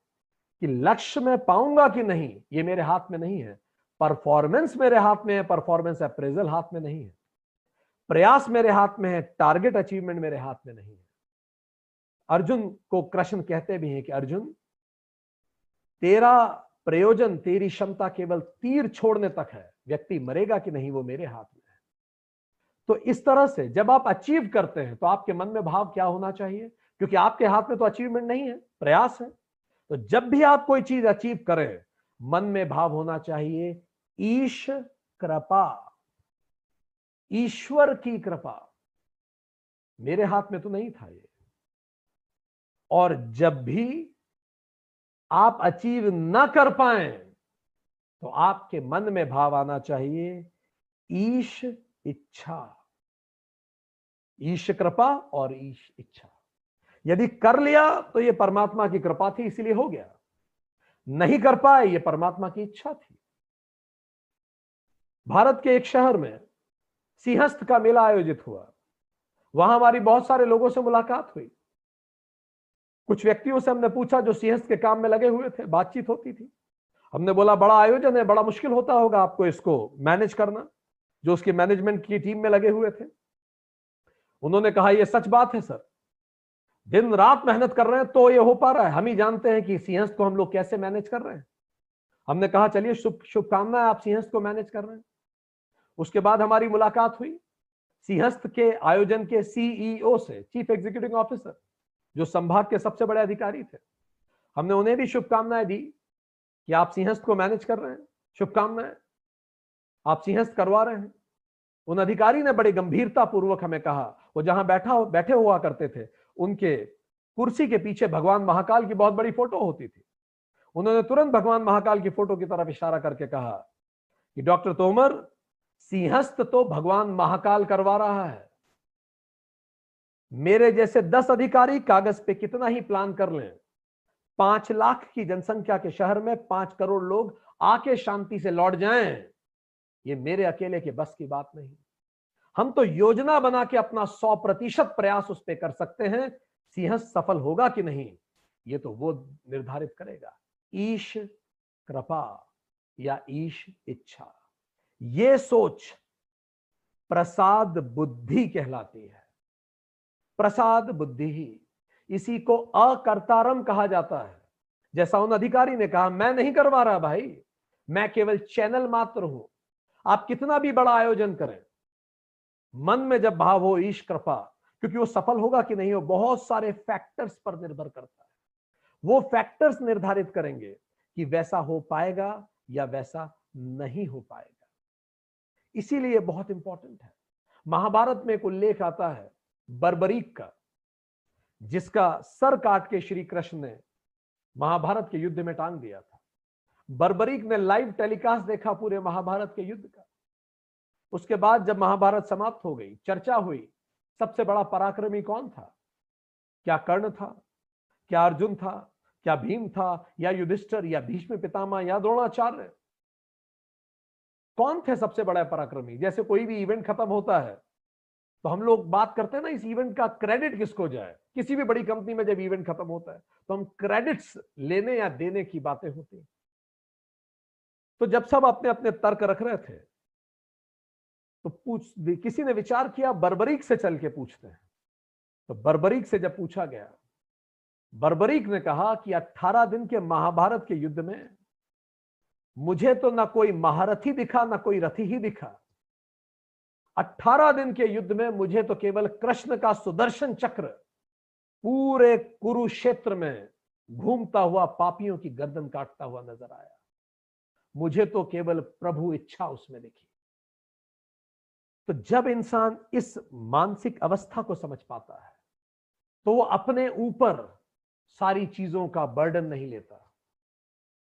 कि लक्ष्य में पाऊँगा कि नहीं, ये मेरे हाथ में नहीं है। परफॉर्मेंस मेरे हाथ में है परफॉर्मेंस अप्रेजल हाथ में नहीं है। प्रयास मेरे हाथ में है टारगेट अचीवमेंट मेरे हाथ में नहीं है। अर्जुन को कृष्ण कहते भी हैं कि अर्जुन, तेरा प्रयोजन, तेरी क्षमता केवल तीर छोड़ने तक है, व्यक्ति मरेगा कि नहीं वो मेरे हाथ में है। तो इस तरह से जब आप अचीव करते हैं तो आपके मन में भाव क्या होना चाहिए? क्योंकि आपके हाथ में तो अचीवमेंट नहीं है, प्रयास है। तो जब भी आप कोई चीज़ अचीव करें, मन में भाव होना चाहिए, ईश कृपा, ईश्वर की कृपा। मेरे हाथ में तो नहीं था ये। और जब भी आप अचीव न कर पाए तो आपके मन में भाव आना चाहिए, ईश इच्छा। ईश कृपा और ईश इच्छा। यदि कर लिया तो यह परमात्मा की कृपा थी, इसीलिए हो गया। नहीं कर पाए यह परमात्मा की इच्छा थी। भारत के एक शहर में सिंहस्थ का मेला आयोजित हुआ। वहाँ हमारी बहुत सारे लोगों से मुलाकात हुई। कुछ व्यक्तियों से हमने पूछा जो सिंहस्थ के काम में लगे हुए थे, बातचीत होती थी। हमने बोला, बड़ा आयोजन है, बड़ा मुश्किल होता होगा आपको इसको मैनेज करना, जो उसकी मैनेजमेंट की टीम में लगे हुए थे। उन्होंने कहा यह सच बात है, सर। दिन रात मेहनत कर रहे हैं तो ये हो पा रहा है। हम ही जानते हैं कि सिंहस्थ को हम लोग कैसे मैनेज कर रहे हैं। हमने कहा, चलिए, शुभ, शुभकामनाएँ, आप सिंहस्थ को मैनेज कर रहे हैं। उसके बाद हमारी मुलाकात हुई। सिंहस्थ के आयोजन के सीईओ से चीफ एग्जीक्यूटिव ऑफिसर जो संभाग के सबसे बड़े अधिकारी थे, हमने उन्हें भी शुभकामनाएँ दी कि आप सिंहस्थ को मैनेज कर रहे हैं। शुभकामनाएँ। आप सिंहस्थ करवा रहे हैं। उन अधिकारी ने बड़ी गंभीरता पूर्वक हमें कहा। वो जहाँ बैठा, बैठे हुआ करते थे उनके कुर्सी के पीछे भगवान महाकाल की बहुत बड़ी फ़ोटो होती थी। उन्होंने तुरंत भगवान महाकाल की फ़ोटो की तरफ़ इशारा करके कहा कि डॉक्टर तोमर, सिंहस्थ तो भगवान महाकाल करवा रहा है। मेरे जैसे दस अधिकारी कागज़ पे कितना ही प्लान कर लें। पाँच लाख की जनसंख्या के शहर में पाँच करोड़ लोग आके शांति से लौट जाएँ। ये मेरे अकेले के बस की बात नहीं। हम तो योजना बना के अपना सौ प्रतिशत प्रयास उस पर कर सकते हैं सिंह सफल होगा कि नहीं, ये तो वो निर्धारित करेगा। ईश कृपा या ईश इच्छा। ये सोच प्रसाद बुद्धि कहलाती है। प्रसाद बुद्धि ही इसी को अकर्तारम कहा जाता है। जैसा उन अधिकारी ने कहा, मैं नहीं करवा रहा भाई, मैं केवल चैनल मात्र हूँ। आप कितना भी बड़ा आयोजन करें मन में जब भाव हो, ईश कृपा, क्योंकि वो सफल होगा कि नहीं हो, बहुत सारे फैक्टर्स पर निर्भर करता है। वो फैक्टर्स निर्धारित करेंगे कि वैसा हो पाएगा या वैसा नहीं हो पाएगा। इसीलिए बहुत इंपॉर्टेंट है। महाभारत में एक उल्लेख आता है, बर्बरीक का, जिसका सर काट के श्री कृष्ण ने महाभारत के युद्ध में टांग दिया था। बर्बरीक ने लाइव टेलीकास्ट देखा पूरे महाभारत के युद्ध का। उसके बाद जब महाभारत समाप्त हो गई, चर्चा हुई, सबसे बड़ा पराक्रमी कौन था? क्या कर्ण था? क्या अर्जुन था? क्या भीम था? या युधिष्ठर? या भीष्म पितामह? या द्रोणाचार्य? कौन थे सबसे बड़ा पराक्रमी? जैसे कोई भी इवेंट खत्म होता है तो हम लोग बात करते हैं ना, इस इवेंट का क्रेडिट किसको जाए? किसी भी बड़ी कंपनी में जब इवेंट खत्म होता है तो हम क्रेडिट्स लेने या देने की बातें होती तो जब सब अपने अपने तर्क रख रहे थे तो पूछ किसी ने विचार किया, बर्बरीक से चल के पूछते हैं। तो बर्बरीक से जब पूछा गया, बर्बरीक ने कहा कि 18 दिन के महाभारत के युद्ध में मुझे तो ना कोई महारथी दिखा, ना कोई रथी ही दिखा। 18 दिन के युद्ध में मुझे तो केवल कृष्ण का सुदर्शन चक्र पूरे कुरुक्षेत्र में घूमता हुआ, पापियों की गर्दन काटता हुआ नज़र आया। मुझे तो केवल प्रभु इच्छा उसमें दिखी। तो जब इंसान इस मानसिक अवस्था को समझ पाता है तो वो अपने ऊपर सारी चीज़ों का बर्डन नहीं लेता।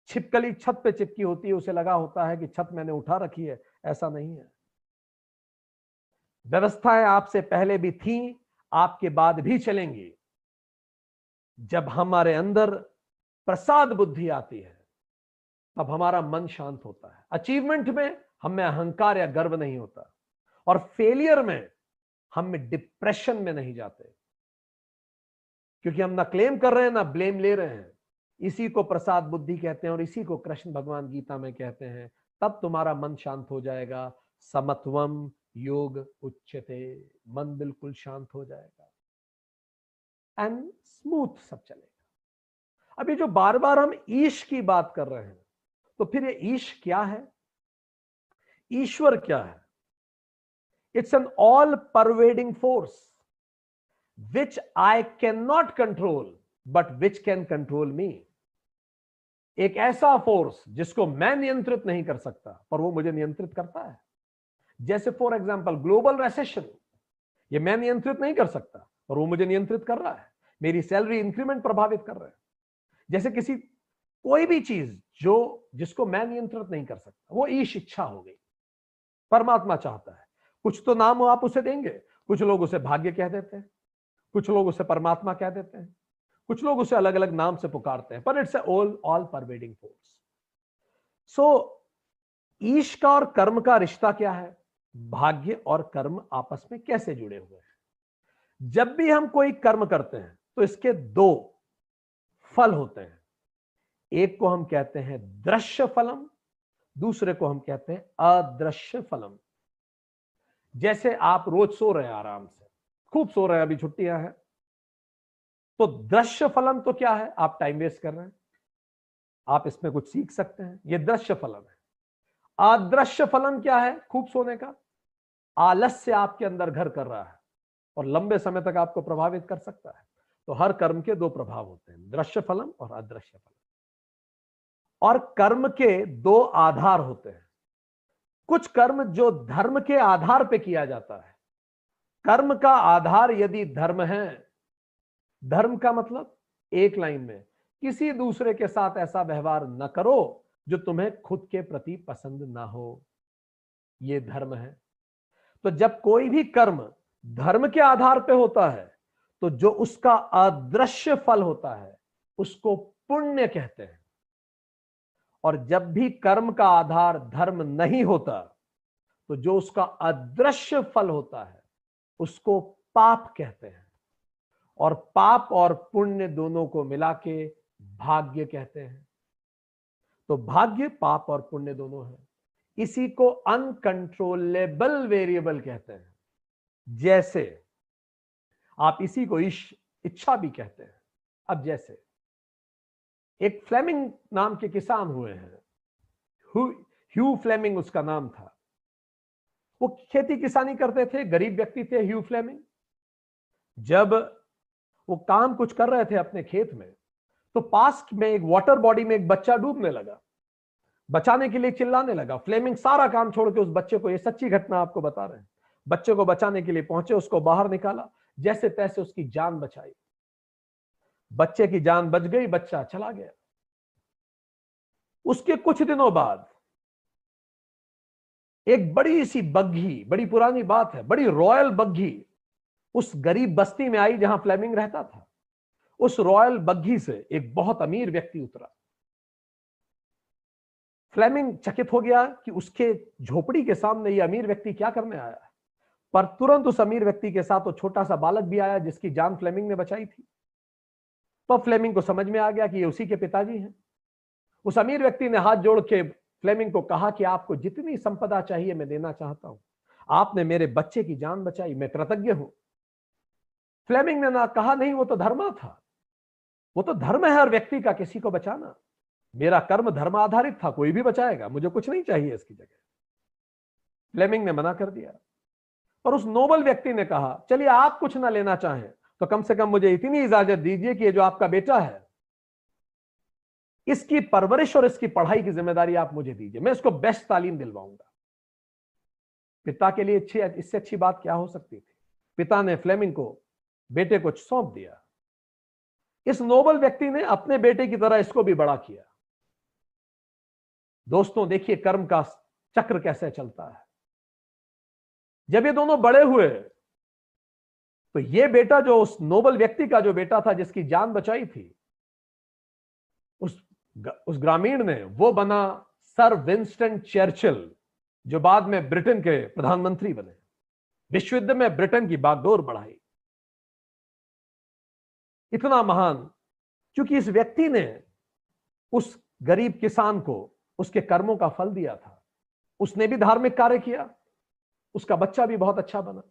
छिपकली छत पे चिपकी होती है, उसे लगा होता है कि छत मैंने उठा रखी है, ऐसा नहीं है। व्यवस्थाएँ आपसे पहले भी थी, आपके बाद भी चलेंगी। जब हमारे अंदर प्रसाद बुद्धि आती है, तब हमारा मन शांत होता है। अचीवमेंट में हमें अहंकार या गर्व नहीं होता। और फेलियर में हम डिप्रेशन में नहीं जाते। क्योंकि हम ना क्लेम कर रहे हैं, ना ब्लेम ले रहे हैं। इसी को प्रसाद बुद्धि कहते हैं और इसी को कृष्ण भगवान गीता में कहते हैं। तब तुम्हारा मन शांत हो जाएगा। समत्वम योग उच्चते मन बिल्कुल शांत हो जाएगा। एंड स्मूथ सब चलेगा। अभी जो बार बार हम ईश की बात कर रहे हैं तो फिर ये ईश क्या है? ईश्वर क्या है? An all pervading force which I can not control but which can control me एक ऐसा फोर्स जिसको मैं नियंत्रित नहीं कर सकता, पर वो मुझे नियंत्रित करता है। जैसे फॉर एग्ज़ाम्पल ग्लोबल रेसेशन ये मैं नियंत्रित नहीं कर सकता, पर वो मुझे नियंत्रित कर रहा है। मेरी सैलरी इंक्रीमेंट प्रभावित कर रहा है। जैसे किसी, कोई भी चीज़ जो, जिसको मैं नियंत्रित नहीं कर सकता, वो ई शिक्षा हो गई। परमात्मा चाहता है। कुछ तो नाम आप उसे देंगे। कुछ लोग उसे भाग्य कह देते हैं। कुछ लोग उसे परमात्मा कह देते हैं। कुछ लोग उसे अलग अलग नाम से पुकारते हैं, पर it's all all pervading force so ईश का और कर्म का रिश्ता क्या है? भाग्य और कर्म आपस में कैसे जुड़े हुए हैं? जब भी हम कोई कर्म करते हैं तो इसके दो फल होते हैं। एक को हम कहते हैं दृश्य फलम, दूसरे को हम कहते हैं अदृश्य फलम। जैसे आप रोज सो रहे हैं आराम से, खूब सो रहे हैं, अभी छुट्टियाँ हैं। तो दृश्य फलन तो क्या है? आप टाइम वेस्ट कर रहे हैं। आप इसमें कुछ सीख सकते हैं। ये दृश्य फलन है। अदृश्य फलन क्या है? खूब सोने का। आलस्य आपके अंदर घर कर रहा है और लंबे समय तक आपको प्रभावित कर सकता है। तो हर कर्म के दो प्रभाव होते हैं, दृश्य फलम और अदृश्य फलम और कर्म के दो आधार होते हैं। कुछ कर्म जो धर्म के आधार पे किया जाता है। कर्म का आधार यदि धर्म है, धर्म का मतलब एक लाइन में, किसी दूसरे के साथ ऐसा व्यवहार न करो जो तुम्हें खुद के प्रति पसंद ना हो। यह धर्म है। तो जब कोई भी कर्म धर्म के आधार पे होता है तो जो उसका अदृश्य फल होता है, उसको पुण्य कहते हैं। और जब भी कर्म का आधार धर्म नहीं होता तो जो उसका अदृश्य फल होता है, उसको पाप कहते हैं। और पाप और पुण्य दोनों को मिला के भाग्य कहते हैं। तो भाग्य, पाप और पुण्य दोनों है। इसी को अनकंट्रोलेबल वेरिएबल कहते हैं। जैसे, आप इसी को इच्छा भी कहते हैं। अब जैसे एक फ्लेमिंग नाम के किसान हुए हैं। ह्यू फ्लेमिंग उसका नाम था। वो खेती किसानी करते थे, गरीब व्यक्ति थे ह्यू फ्लेमिंग। जब वो काम कुछ कर रहे थे अपने खेत में तो पास में एक वाटर बॉडी में एक बच्चा डूबने लगा। बचाने के लिए चिल्लाने लगा। फ्लेमिंग सारा काम छोड़ के उस बच्चे को, ये सच्ची घटना आपको बता रहे हैं। बच्चे को बचाने के लिए पहुँचे, उसको बाहर निकाला। जैसे तैसे उसकी जान बचाई। बच्चे की जान बच गई, बच्चा चला गया। उसके कुछ दिनों बाद एक बड़ी सी बग्घी, बड़ी पुरानी बात है, बड़ी रॉयल बग्घी उस गरीब बस्ती में आई जहाँ फ्लेमिंग रहता था। उस रॉयल बग्घी से एक बहुत अमीर व्यक्ति उतरा। फ्लेमिंग चकित हो गया कि उसके झोपड़ी के सामने ये अमीर व्यक्ति क्या करने आया। पर तुरंत उस अमीर व्यक्ति के साथ वो छोटा सा बालक भी आया जिसकी जान फ्लेमिंग ने बचाई थी। तो फ्लेमिंग को समझ में आ गया कि ये उसी के पिताजी हैं। उस अमीर व्यक्ति ने हाथ जोड़ के फ्लेमिंग को कहा कि आपको जितनी संपदा चाहिए मैं देना चाहता हूँ। आपने मेरे बच्चे की जान बचाई, मैं कृतज्ञ हूँ। फ्लेमिंग ने ना कहा, नहीं, वो तो धर्म था। वो तो धर्म है हर व्यक्ति का, किसी को बचाना। मेरा कर्म धर्म आधारित था, कोई भी बचाएगा, मुझे कुछ नहीं चाहिए इसकी जगह। फ्लेमिंग ने मना कर दिया। और उस नोबल व्यक्ति ने कहा, चलिए आप कुछ ना लेना चाहें तो कम से कम मुझे इतनी इजाज़त दीजिए कि ये जो आपका बेटा है, इसकी परवरिश और इसकी पढ़ाई की ज़िम्मेदारी आप मुझे दीजिए। मैं इसको बेस्ट तालीम दिलवाऊँगा। पिता के लिए अच्छी, इससे अच्छी बात क्या हो सकती थी? पिता ने फ्लेमिंग को, बेटे को सौंप दिया। इस नोबल व्यक्ति ने अपने बेटे की तरह इसको भी बड़ा किया। दोस्तों, देखिए कर्म का चक्र कैसे चलता है। जब ये दोनों बड़े हुए तो ये बेटा जो उस नोबल व्यक्ति का जो बेटा था, जिसकी जान बचाई थी, उस उस ग्रामीण ने वो बना सर विंस्टन चर्चिल, जो बाद में ब्रिटेन के प्रधानमंत्री बने। विश्व युद्ध में ब्रिटेन की बागडोर बढ़ाई। इतना महान, क्योंकि इस व्यक्ति ने उस गरीब किसान को उसके कर्मों का फल दिया था। उसने भी धार्मिक कार्य किया। उसका बच्चा भी बहुत अच्छा बना।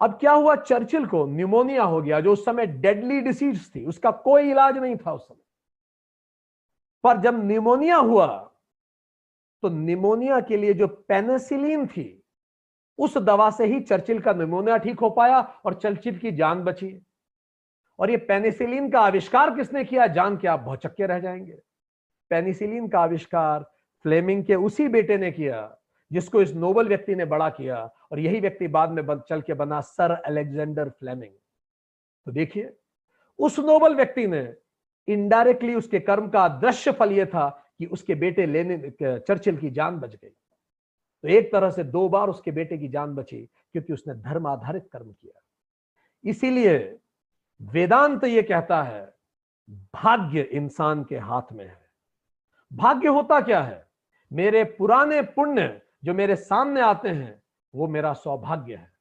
अब क्या हुआ? चर्चिल को न्यूमोनिया हो गया, जो उस समय डेडली डिसीज थी। उसका कोई इलाज नहीं था उस समय। पर जब न्यूमोनिया हुआ तो निमोनिया के लिए जो पेनिसिलिन थी, उस दवा से ही चर्चिल का निमोनिया ठीक हो पाया और चर्चिल की जान बची। और ये पेनिसिलिन का आविष्कार किसने किया? जान के आप बहुचक्के रह जाएँगे। पेनिसिलिन का आविष्कार फ्लेमिंग के उसी बेटे ने किया। जिसको इस नोबल व्यक्ति ने बड़ा किया और यही व्यक्ति बाद में चल के बना सर अलेक्जेंडर फ्लेमिंग। तो देखिए, उस नोबल व्यक्ति ने इनडायरेक्टली उसके कर्म का दृश्य फल यह था कि उसके बेटे लेने, चर्चिल की जान बच गई। तो एक तरह से दो बार उसके बेटे की जान बची क्योंकि उसने धर्म आधारित कर्म किया। इसीलिए वेदांत ये कहता है, भाग्य इंसान के हाथ में है। भाग्य होता क्या है? मेरे पुराने पुण्य जो मेरे सामने आते हैं, वो मेरा सौभाग्य है।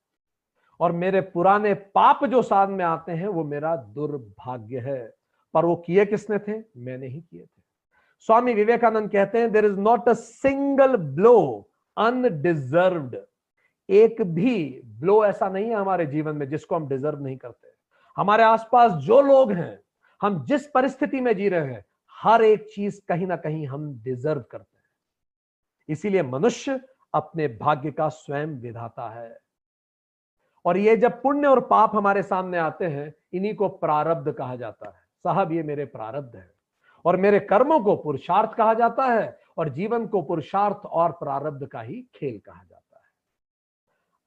और मेरे पुराने पाप जो सामने आते हैं, वो मेरा दुर्भाग्य है। पर वो किए किसने थे? मैंने ही किए थे। स्वामी विवेकानंद कहते हैं there is not a single blow undeserved एक भी ब्लो ऐसा नहीं है हमारे जीवन में जिसको हम डिजर्व नहीं करते। हमारे आसपास जो लोग हैं, हम जिस परिस्थिति में जी रहे हैं, हर एक चीज़ कहीं ना कहीं हम डिजर्व करते इसीलिए मनुष्य अपने भाग्य का स्वयं विधाता है। और ये जब पुण्य और पाप हमारे सामने आते हैं, इन्हीं को प्रारब्ध कहा जाता है। साहब, ये मेरे प्रारब्ध है। और मेरे कर्मों को पुरुषार्थ कहा जाता है और जीवन को पुरुषार्थ और प्रारब्ध का ही खेल कहा जाता है।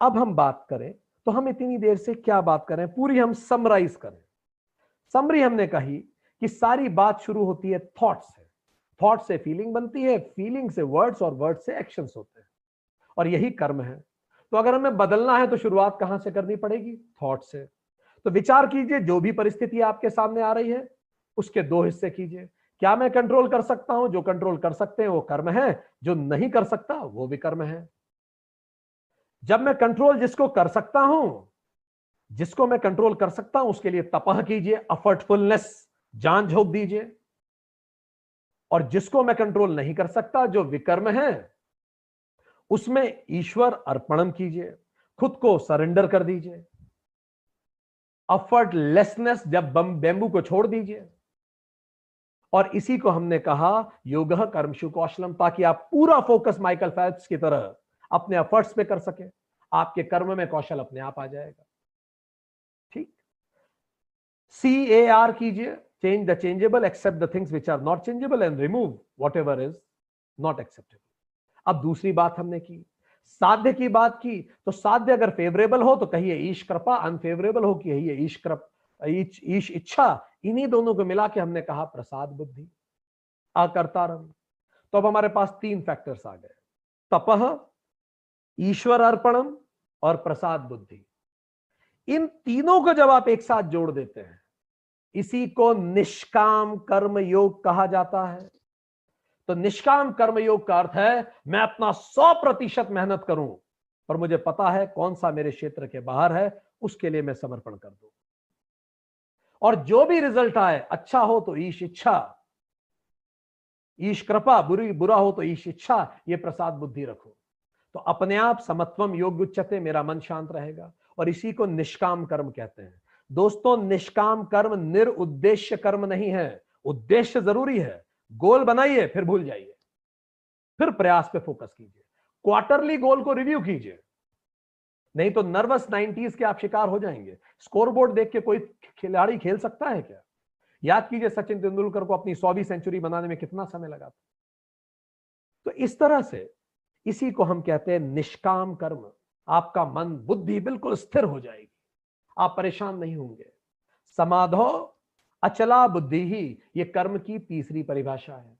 अब हम बात करें तो हम इतनी देर से क्या बात करें? पूरी हम समराइज करें। समरी हमने कही कि सारी बात शुरू होती है थॉट से। थॉट से फीलिंग बनती है फीलिंग से वर्ड्स और वर्ड से एक्शंस होते हैं। और यही कर्म है। तो अगर हमें बदलना है तो शुरुआत कहाँ से करनी पड़ेगी? थॉट से। तो विचार कीजिए, जो भी परिस्थिति आपके सामने आ रही है, उसके दो हिस्से कीजिए। क्या मैं कंट्रोल कर सकता हूँ? जो कंट्रोल कर सकते हैं, वो कर्म है। जो नहीं कर सकता, वो भी कर्म है। जब मैं कंट्रोल जिसको कर सकता हूँ, जिसको मैं कंट्रोल कर सकता हूँ, उसके लिए तपह कीजिए अफर्टफुलनेस जान झोंक दीजिए। और जिसको मैं कंट्रोल नहीं कर सकता, जो विकर्म है, उसमें ईश्वर अर्पणम कीजिए, खुद को सरेंडर कर दीजिए। अफर्टलेसनेस जब बम बेम्बू को छोड़ दीजिए। और इसी को हमने कहा, योग कर्मशु कौशलम ताकि आप पूरा फोकस माइकल फैल्प्स की तरह अपने एफर्ट्स पे कर सके। आपके कर्म में कौशल अपने आप आ जाएगा। ठीक? सी ए आर कीजिए। The changeable accept the things which are not changeable and remove whatever is not acceptable अब दूसरी बात हमने की। साध्य की बात की तो साध्य अगर फेवरेबल हो तो कहिए ईश कृपा अनफेवरेबल हो, कहिए ईश कृप, ईश इच्छा। इन्हीं दोनों को मिला के हमने कहा प्रसाद बुद्धि, अकर्तारम। तो अब हमारे पास तीन फैक्टर्स आ गए। तपह ईश्वर अर्पणम और प्रसाद बुद्धि। इन तीनों को जब आप एक साथ जोड़ देते हैं इसी को निष्काम कर्म योग कहा जाता है। तो निष्काम कर्म योग का अर्थ है, मैं अपना सौ प्रतिशत मेहनत करूँ, पर मुझे पता है कौन सा मेरे क्षेत्र के बाहर है, उसके लिए मैं समर्पण कर दू। और जो भी रिज़ल्ट आए अच्छा हो तो ईश इच्छा, ईश कृपा, बुरी, बुरा हो तो ईश इच्छा, ये प्रसाद बुद्धि रखो। तो अपने आप समत्वम योग उच्चते मेरा मन शांत रहेगा, और इसी को निष्काम कर्म कहते हैं। दोस्तों, निष्काम कर्म निरुद्देश्य कर्म नहीं है। उद्देश्य ज़रूरी है। गोल बनाइए, फिर भूल जाइए। फिर प्रयास पे फोकस कीजिए। क्वार्टरली गोल को रिव्यू कीजिए। नहीं तो नर्वस नाइनटीज के आप शिकार हो जाएँगे। स्कोरबोर्ड देख के कोई खिलाड़ी खेल सकता है क्या? याद कीजिए, सचिन तेंदुलकर को अपनी सौवीं सेंचुरी बनाने में कितना समय लगा था। तो इस तरह से, इसी को हम कहते हैं निष्काम कर्म। आपका मन, बुद्धि बिल्कुल स्थिर हो जाएगी। आप परेशान नहीं होंगे। समाधो अचला बुद्धि ही ये कर्म की तीसरी परिभाषा है।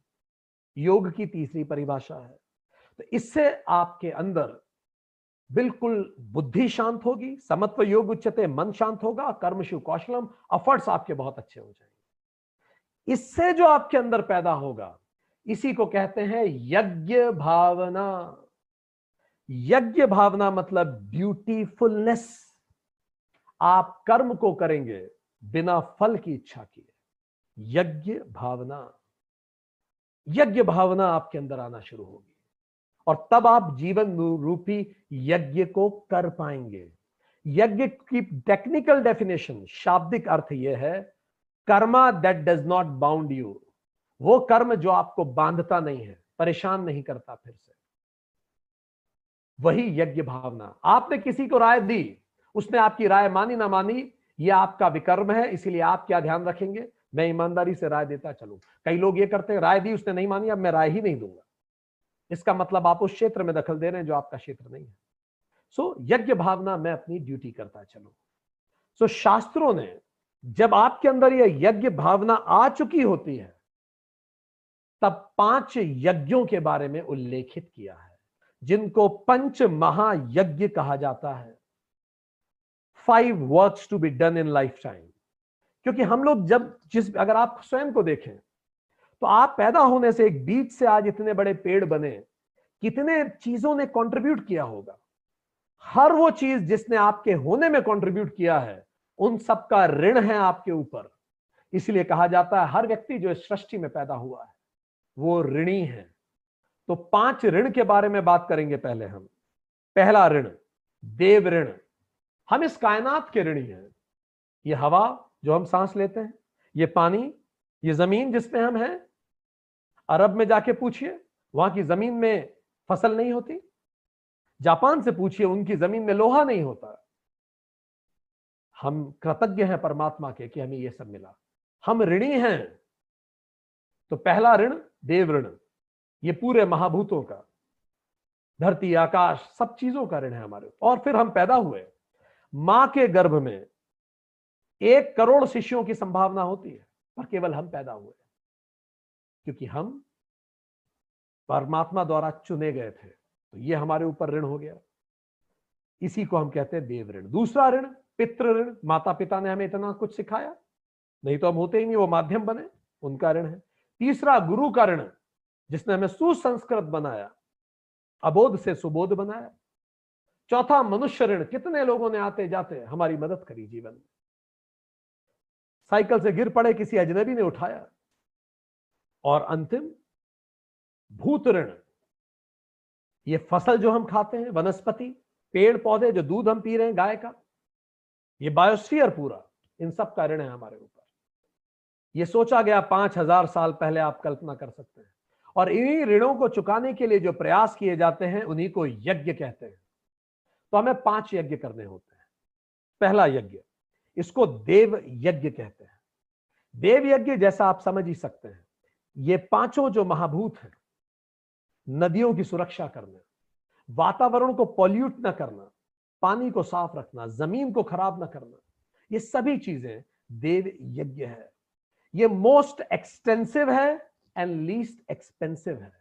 योग की तीसरी परिभाषा है। तो इससे आपके अंदर बिल्कुल बुद्धि शांत होगी, समत्व योग उच्चते मन शांत होगा कर्म शिव कौशलम अफर्ट्स आपके बहुत अच्छे हो जाएँगे। इससे जो आपके अंदर पैदा होगा, इसी को कहते हैं यज्ञ भावना। यज्ञ भावना मतलब ब्यूटीफुलनेस आप कर्म को करेंगे, बिना फल की इच्छा किए। यज्ञ भावना। यज्ञ भावना आपके अंदर आना शुरू होगी। और तब आप जीवन रूपी यज्ञ को कर पाएँगे। यज्ञ की टेक्निकल डेफिनेशन शाब्दिक अर्थ यह है, karma that does not bound you वो कर्म जो आपको बांधता नहीं है, परेशान नहीं करता फिर से। वही यज्ञ भावना। आपने किसी को राय दी उसने आपकी राय मानी ना मानी यह आपका विकर्म है, इसीलिए आप क्या ध्यान रखेंगे? मैं ईमानदारी से राय देता चलू। कई लोग ये करते हैं, राय दी, उसने नहीं मानी, अब मैं राय ही नहीं दूँगा। इसका मतलब आप उस क्षेत्र में दखल दे रहे हैं जो आपका क्षेत्र नहीं है। सो यज्ञ भावना मैं अपनी ड्यूटी करता चलू। सो शास्त्रों ने, जब आपके अंदर यह यज्ञ भावना आ चुकी होती है, तब पाँच यज्ञों के बारे में उल्लेखित किया है, जिनको पंच महायज्ञ कहा जाता है। Five works to be done in life time क्योंकि हम लोग जब जिस, अगर आप स्वयं को देखें तो आप पैदा होने से एक बीज से आज इतने बड़े पेड़ बने, कितने चीज़ों ने कंट्रीब्यूट किया होगा। हर वो चीज़ जिसने आपके होने में कंट्रीब्यूट किया है, उन सब का ऋण है आपके ऊपर। इसलिए कहा जाता है, हर व्यक्ति जो इस सृष्टि में पैदा हुआ है, वो ऋणी है। तो पाँच ऋण के बारे में बात करेंगे पहले हम। पहला ऋण, देव ऋण। हम इस कायनात के ऋणी हैं। ये हवा जो हम सांस लेते हैं, ये पानी, ये ज़मीन जिसमें हम हैं, अरब में जाके पूछिए, वहाँ की ज़मीन में फ़सल नहीं होती। जापान से पूछिए, उनकी ज़मीन में लोहा नहीं होता। हम कृतज्ञ हैं परमात्मा के कि हमें यह सब मिला। हम ऋणी हैं। तो पहला ऋण, देव ऋण, ये पूरे महाभूतों का, धरती, आकाश, सब चीज़ों का ऋण है हमारे। और फिर हम पैदा हुए। माँ के गर्भ में एक करोड़ शिष्यों की संभावना होती है, पर केवल हम पैदा हुए क्योंकि हम परमात्मा द्वारा चुने गए थे। तो ये हमारे ऊपर ऋण हो गया। इसी को हम कहते हैं देव ऋण। दूसरा ऋण, पितृ ऋण। माता पिता ने हमें इतना कुछ सिखाया, नहीं तो हम होते ही नहीं, वो माध्यम बने, उनका ऋण है। तीसरा, गुरु का ऋण, जिसने हमें सुसंस्कृत बनाया, अबोध से सुबोध बनाया चौथा मनुष्य ऋण। कितने लोगों ने आते जाते हमारी मदद करी जीवन में? साइकिल से गिर पड़े किसी अजनबी ने उठाया। और अंतिम, भूत ऋण। ये फ़सल जो हम खाते हैं, वनस्पति, पेड़ पौधे जो दूध हम पी रहे हैं, गाय का, ये बायोस्फीयर पूरा, इन सब का ऋण है हमारे ऊपर। ये सोचा गया पाँच हज़ार साल पहले आप कल्पना कर सकते हैं। और इन्हीं ऋणों को चुकाने के लिए जो प्रयास किए जाते हैं, उन्हीं को यज्ञ कहते हैं। तो हमें पाँच यज्ञ करने होते हैं। पहला यज्ञ, इसको देव यज्ञ कहते हैं। देव यज्ञ जैसा आप समझ ही सकते हैं, ये पाँचों जो महाभूत हैं, नदियों की सुरक्षा करना, वातावरण को पॉल्यूट ना करना, पानी को साफ़ रखना, ज़मीन को खराब ना करना, ये सभी चीज़ें देव यज्ञ है। ये मोस्ट एक्सटेंसिव है एंड लीस्ट एक्सपेंसिव है।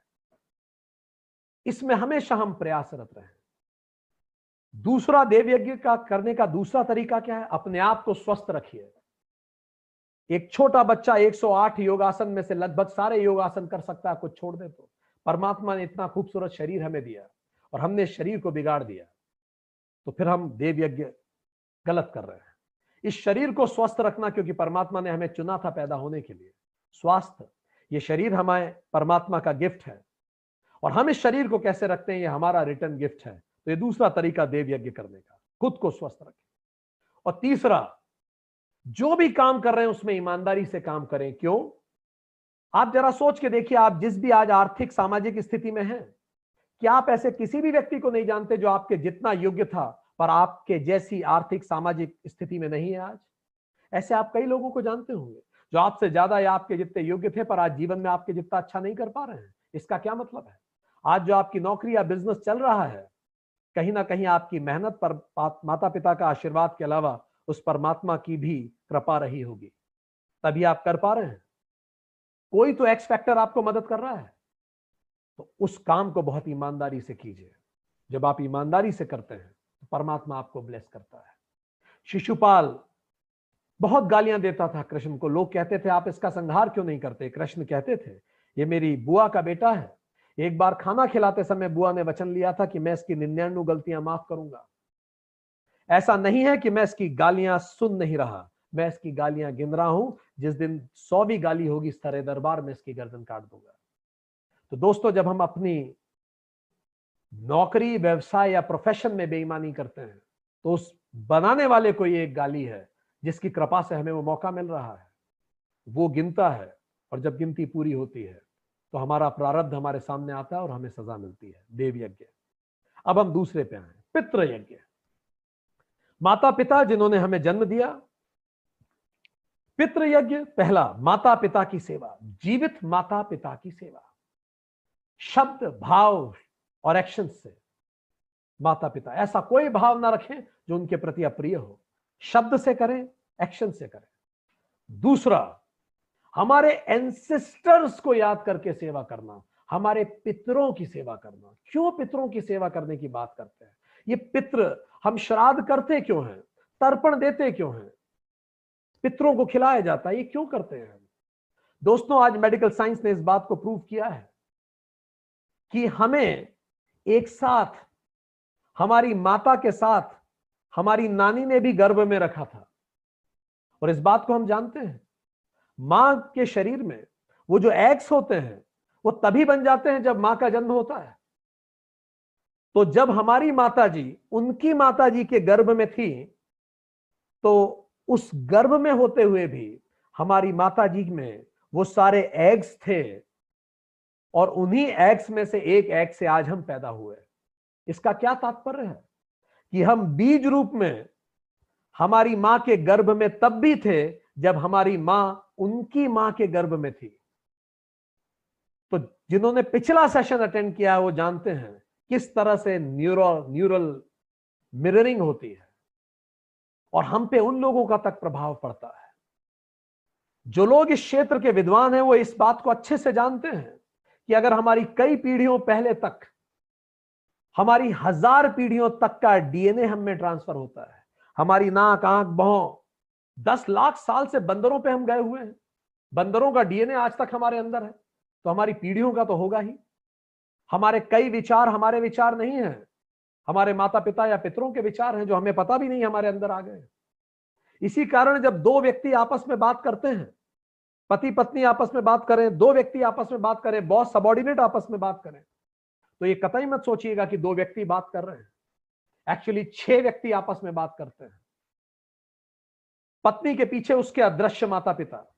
इसमें हमेशा हम प्रयासरत रहे। दूसरा देव यज्ञ का करने का दूसरा तरीका क्या है? अपने आप को स्वस्थ रखिए। एक छोटा बच्चा 108 योगासन में से लगभग सारे योगासन कर सकता है, कुछ छोड़ दे तो। परमात्मा ने इतना खूबसूरत शरीर हमें दिया और हमने शरीर को बिगाड़ दिया तो फिर हम देव यज्ञ गलत कर रहे हैं। इस शरीर को स्वस्थ रखना, क्योंकि परमात्मा ने हमें चुना था पैदा होने के लिए। स्वास्थ्य, ये शरीर हमारे, परमात्मा का गिफ्ट है। और हम इस शरीर को कैसे रखते हैं? ये हमारा रिटर्न गिफ्ट है। तो ये दूसरा तरीका देव यज्ञ करने का, खुद को स्वस्थ रखें। और तीसरा, जो भी काम कर रहे हैं उसमें ईमानदारी से काम करें। क्यों? आप जरा सोच के देखिए, आप जिस भी आज आर्थिक, सामाजिक स्थिति में हैं क्या आप ऐसे किसी भी व्यक्ति को नहीं जानते जो आपके जितना योग्य था, पर आपके जैसी आर्थिक, सामाजिक स्थिति में नहीं है आज। ऐसे आप कई लोगों को जानते होंगे, जो आपसे ज़्यादा या आपके जितने योग्य थे, पर आज जीवन में आपके जितना अच्छा नहीं कर पा रहे हैं। इसका क्या मतलब है? आज जो आपकी नौकरी या बिज़नेस चल रहा है कहीं ना कहीं आपकी मेहनत पर माता पिता का आशीर्वाद के अलावा उस परमात्मा की भी कृपा रही होगी। तभी आप कर पा रहे हैं। कोई तो एक्स फैक्टर आपको मदद कर रहा है। तो उस काम को बहुत ईमानदारी से कीजिए। जब आप ईमानदारी से करते हैं तो परमात्मा आपको ब्लेस करता है। शिशुपाल बहुत गालियाँ देता था कृष्ण को। लोग कहते थे, आप इसका संहार क्यों नहीं करते? कृष्ण कहते थे, ये मेरी बुआ का बेटा है। एक बार खाना खिलाते समय बुआ ने वचन लिया था कि मैं इसकी निन्यानवे गलतियाँ माफ़ करूँगा। ऐसा नहीं है कि मैं इसकी गालियाँ सुन नहीं रहा। मैं इसकी गालियाँ गिन रहा हूँ। जिस दिन सौवीं गाली होगी तरह दरबार में इसकी गर्दन काट दूँगा। तो दोस्तों, जब हम अपनी नौकरी, व्यवसाय या प्रोफेशन में बेईमानी करते हैं तो उस बनाने वाले को ये एक गाली है, जिसकी कृपा से हमें वो मौका मिल रहा है। वो गिनता है और जब गिनती पूरी होती है तो हमारा प्रारब्ध हमारे सामने आता है और हमें सजा मिलती है, देव यज्ञ। अब हम दूसरे पे आए, पितृ यज्ञ। माता पिता जिन्होंने हमें जन्म दिया, पितृ यज्ञ पहला माता पिता की सेवा, जीवित माता पिता की सेवा। शब्द, भाव और एक्शन से माता पिता ऐसा कोई भाव ना रखें जो उनके प्रति अप्रिय हो। शब्द से करें एक्शन से करें। दूसरा हमारे एंसेस्टर्स को याद करके सेवा करना, हमारे पितरों की सेवा करना। क्यों पितरों की सेवा करने की बात करते हैं? ये पित्र हम श्राद्ध करते क्यों हैं? तर्पण देते क्यों हैं? पितरों को खिलाया जाता है, ये क्यों करते हैं दोस्तों, आज मेडिकल साइंस ने इस बात को प्रूव किया है कि हमें एक साथ, हमारी माता के साथ, हमारी नानी ने भी गर्भ में रखा था। और इस बात को हम जानते हैं। माँ के शरीर में वो जो एग्स होते हैं, वो तभी बन जाते हैं जब माँ का जन्म होता है। तो जब हमारी माता जी उनकी माता जी के गर्भ में थी तो उस गर्भ में होते हुए भी हमारी माता जी में वो सारे एग्स थे और उन्हीं एग्स में से एक एग से आज हम पैदा हुए इसका क्या तात्पर्य है? कि हम बीज रूप में हमारी माँ के गर्भ में तब भी थे जब हमारी माँ उनकी माँ के गर्भ में थी। तो जिन्होंने पिछला सेशन अटेंड किया है, वो जानते हैं किस तरह से न्यूरल न्यूरल मिररिंग होती है और हम पे उन लोगों का तक प्रभाव पड़ता है। जो लोग इस क्षेत्र के विद्वान हैं, वो इस बात को अच्छे से जानते हैं कि अगर हमारी कई पीढ़ियों पहले तक, हमारी हज़ार पीढ़ियों तक का डीएनए हम में ट्रांसफ़र होता है, हमारी नाक, आँख, बहो दस लाख साल से बंदरों पे हम गए हुए हैं। बंदरों का डीएनए आज तक हमारे अंदर है तो हमारी पीढ़ियों का तो होगा ही। हमारे कई विचार हमारे विचार नहीं है। हमारे माता पिता या पितरों के विचार हैं जो हमें पता भी नहीं हमारे अंदर आ गए इसी कारण जब दो व्यक्ति आपस में बात करते हैं पति पत्नी आपस में बात करें, दो व्यक्ति आपस में बात करें, बॉस सबॉर्डिनेट आपस में बात करें तो ये कतई मत सोचिएगा कि दो व्यक्ति बात कर रहे हैं। एक्चुअली छह व्यक्ति आपस में बात करते हैं। पत्नी के पीछे उसके अदृश्य माता पिता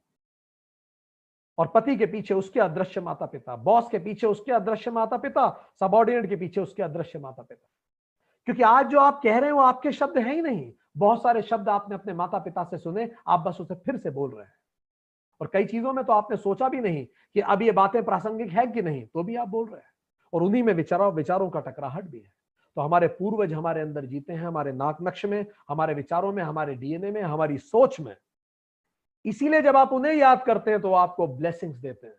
और पति के पीछे उसके अदृश्य माता पिता बॉस के पीछे उसके अदृश्य माता पिता सबॉर्डिनेट के पीछे उसके अदृश्य माता पिता क्योंकि आज जो आप कह रहे हैं, आपके शब्द हैं ही नहीं। बहुत सारे शब्द आपने अपने माता पिता से सुने, आप बस उसे फिर से बोल रहे हैं। और कई चीज़ों में तो आपने सोचा भी नहीं कि अब ये बातें प्रासंगिक है कि नहीं तो भी आप बोल रहे हैं। और उन्हीं में विचारों विचारों का टकराहट भी है। तो हमारे पूर्वज हमारे अंदर जीते हैं, हमारे नाक नक्श में, हमारे विचारों में, हमारे डीएनए में, हमारी सोच में। इसीलिए जब आप उन्हें याद करते हैं तो आपको ब्लेसिंग्स देते हैं।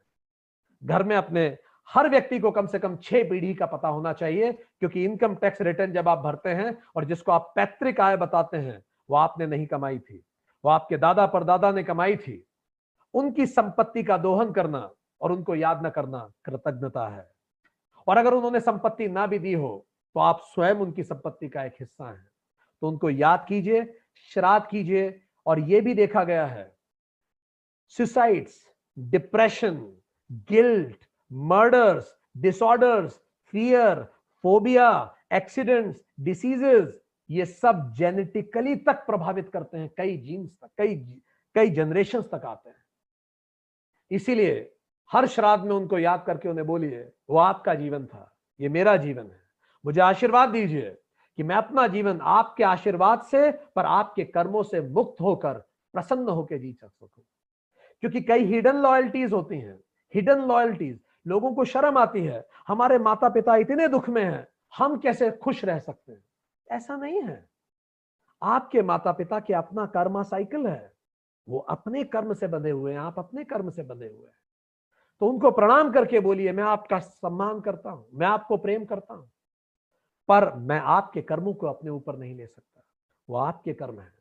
घर में अपने हर व्यक्ति को कम से कम छह पीढ़ी का पता होना चाहिए, क्योंकि इनकम टैक्स रिटर्न जब आप भरते हैं और जिसको आप पैतृक आय बताते हैं, वो आपने नहीं कमाई थी। वो आपके दादा परदादा ने कमाई थी। उनकी संपत्ति का दोहन करना और उनको याद न करना कृतज्ञता है। और अगर उन्होंने संपत्ति ना भी दी हो तो आप स्वयं उनकी संपत्ति का एक हिस्सा हैं। तो उनको याद कीजिए, श्राद्ध कीजिए, और यह भी देखा गया है। Suicides depression guilt murders disorders fear phobia accidents diseases ये सब जेनेटिकली तक प्रभावित करते हैं। कई जीन्स तक, कई कई जनरेशन तक आते हैं। इसीलिए हर श्राद्ध में उनको याद करके उन्हें बोलिए, वो आपका जीवन था, ये मेरा जीवन है। मुझे आशीर्वाद दीजिए कि मैं अपना जीवन आपके आशीर्वाद से, पर आपके कर्मों से मुक्त होकर प्रसन्न होकर जी सकूँ क्योंकि कई हिडन लॉयल्टीज होती हैं हिडन लॉयल्टीज लोगों को शर्म आती है, हमारे माता पिता इतने दुख में हैं, हम कैसे खुश रह सकते हैं? ऐसा नहीं है। आपके माता पिता के अपना कर्मा साइकिल है, वो अपने कर्म से बंधे हुए हैं, आप अपने कर्म से बंधे हुए हैं। तो उनको प्रणाम करके बोलिए, मैं आपका सम्मान करता हूँ, मैं आपको प्रेम करता हूँ। पर मैं आपके कर्मों को अपने ऊपर नहीं ले सकता। वो आपके कर्म है।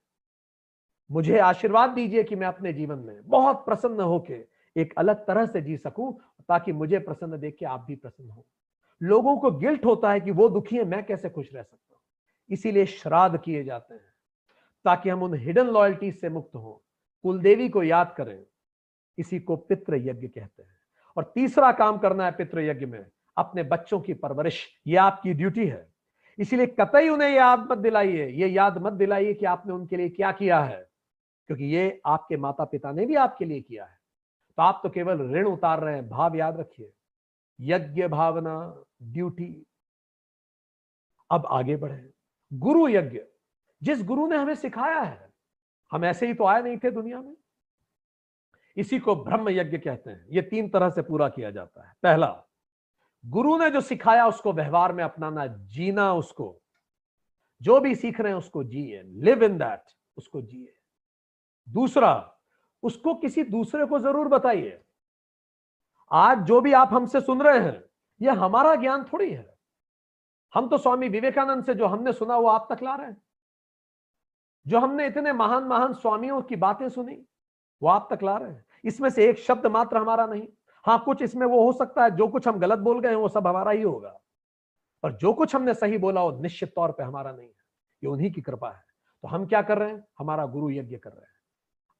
मुझे आशीर्वाद दीजिए कि मैं अपने जीवन में बहुत प्रसन्न होके एक अलग तरह से जी सकूँ, ताकि मुझे प्रसन्न देख के आप भी प्रसन्न हो। लोगों को गिल्ट होता है कि वो दुखी है, मैं कैसे खुश रह सकता हूँ? इसीलिए श्राद्ध किए जाते हैं, ताकि हम उन हिडन लॉयल्टी से मुक्त हो। कुलदेवी को याद करें, इसी को पितृ यज्ञ कहते हैं। और तीसरा काम करना है पितृ यज्ञ में, अपने बच्चों की परवरिश। ये आपकी ड्यूटी है। इसीलिए कतई उन्हें याद मत दिलाइए, ये याद मत दिलाइए कि आपने उनके लिए क्या किया है, क्योंकि ये आपके माता पिता ने भी आपके लिए किया है। तो आप तो केवल ऋण उतार रहे हैं, भाव याद रखिए। यज्ञ भावना, ड्यूटी। अब आगे बढ़े। गुरु यज्ञ, जिस गुरु ने हमें सिखाया है, हम ऐसे ही तो आए नहीं थे दुनिया में। इसी को ब्रह्म यज्ञ कहते हैं। ये तीन तरह से पूरा किया जाता है। पहला गुरु ने जो सिखाया उसको, व्यवहार में अपनाना, जीना उसको, जो भी सीख रहे हैं उसको जिए लिव इन दैट उसको जिए। दूसरा, उसको किसी दूसरे को ज़रूर बताइए। आज जो भी आप हमसे सुन रहे हैं यह हमारा ज्ञान थोड़ी है। हम तो स्वामी विवेकानंद से जो हमने सुना, वो आप तक ला रहे हैं। जो हमने इतने महान महान स्वामियों की बातें सुनी, वो आप तक ला रहे हैं। इसमें से एक शब्द मात्र हमारा नहीं। हाँ कुछ इसमें वो हो सकता है, जो कुछ हम गलत बोल गए हैं, वो सब हमारा ही होगा। और जो कुछ हमने सही बोला, वो निश्चित तौर पे हमारा नहीं है, ये उन्हीं की कृपा है। तो हम क्या कर रहे हैं? हमारा गुरु यज्ञ कर रहे हैं।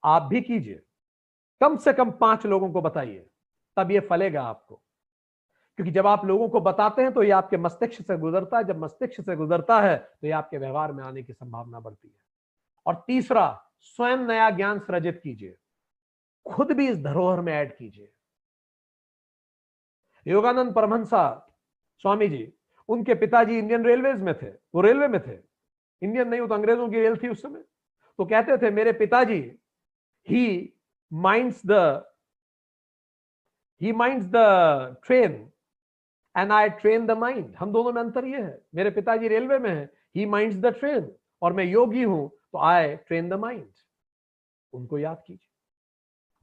आप भी कीजिए। कम से कम पाँच लोगों को बताइए, तब ये फलेगा आपको। क्योंकि जब आप लोगों को बताते हैं तो ये आपके मस्तिष्क से गुजरता है। जब मस्तिष्क से गुजरता है तो ये आपके व्यवहार में आने की संभावना बढ़ती है। और तीसरा, स्वयं नया ज्ञान सृजित कीजिए। खुद भी इस धरोहर में ऐड कीजिए। योगानंद परमहंसा स्वामी जी उनके पिताजी इंडियन रेलवेज में थे, वो रेलवे में थे। इंडियन नहीं हो तो अंग्रेज़ों की रेल थी उस समय। तो कहते थे, मेरे पिताजी he minds the he minds the train and I train the mind हम दोनों में अंतर यह है। मेरे पिताजी रेलवे में है ही माइंड्स द ट्रेन और मैं योगी हूँ तो आई ट्रेन द माइंड उनको याद कीजिए।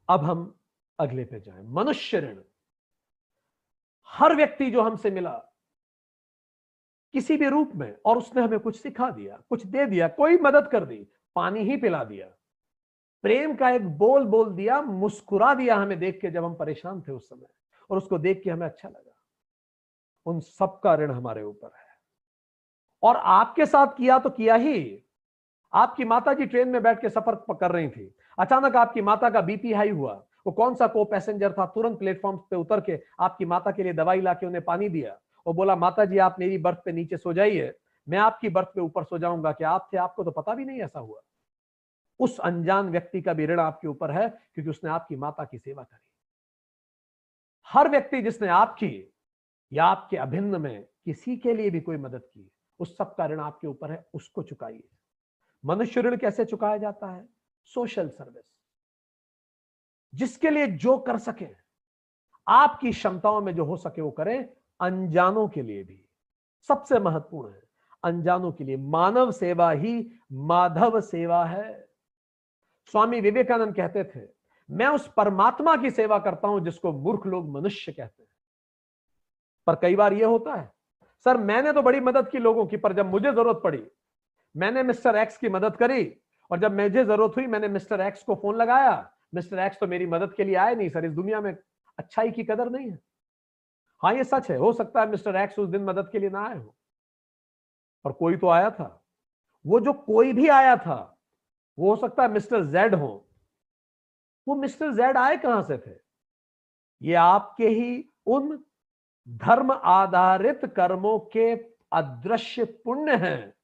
अब हम अगले पे जाएँ। मनुष्य ऋण। हर व्यक्ति जो हमसे मिला, किसी भी रूप में, और उसने हमें कुछ सिखा दिया, कुछ दे दिया, कोई मदद कर दी, पानी ही पिला दिया। प्रेम का एक बोल बोल दिया, मुस्कुरा दिया हमें देख के जब हम परेशान थे उस समय, और उसको देख के हमें अच्छा लगा। उन सब का ऋण हमारे ऊपर है। और आपके साथ किया तो किया ही। आपकी माता जी ट्रेन में बैठ के सफ़र कर रही थी। अचानक आपकी माता का बीपी हाई हुआ। वो कौन सा को पैसेंजर था तुरंत प्लेटफॉर्म पे उतर के आपकी माता के लिए दवाई ला के उन्हें पानी दिया। और बोला, माता जी, आप मेरी बर्थ पे नीचे सो जाइए। मैं आपकी बर्थ पे ऊपर सो जाऊँगा। कि आप थे? आपको तो पता भी नहीं ऐसा हुआ। उस अनजान व्यक्ति का भी ऋण आपके ऊपर है, क्योंकि उसने आपकी माता की सेवा करी। हर व्यक्ति जिसने आपकी या आपके अभिन्न में किसी के लिए भी कोई मदद की, उस सब का ऋण आपके ऊपर है, उसको चुकाइए। मनुष्य ऋण कैसे चुकाया जाता है? Social service. जिसके लिए जो कर सके, आपकी क्षमताओं में जो हो सके वो करें, अनजानों के लिए भी। सबसे महत्वपूर्ण है, अनजानों के लिए। मानव सेवा ही माधव सेवा है। स्वामी विवेकानंद कहते थे, मैं उस परमात्मा की सेवा करता हूँ जिसको मूर्ख लोग मनुष्य कहते हैं। पर कई बार यह होता है, सर, मैंने तो बड़ी मदद की लोगों की, पर जब मुझे ज़रूरत पड़ी, मैंने मिस्टर एक्स की मदद करी, और जब मुझे ज़रूरत हुई, मैंने मिस्टर एक्स को फ़ोन लगाया मिस्टर एक्स तो मेरी मदद के लिए आए नहीं, सर, इस दुनिया में अच्छाई की कदर नहीं है। हाँ ये सच है, हो सकता है मिस्टर एक्स उस दिन मदद के लिए ना आए हो। पर कोई तो आया था। वो जो कोई भी आया था, वो हो सकता है मिस्टर जेड हो। वो मिस्टर जेड आए कहाँ से थे? ये आपके ही उन धर्म आधारित कर्मों के अदृश्य पुण्य हैं,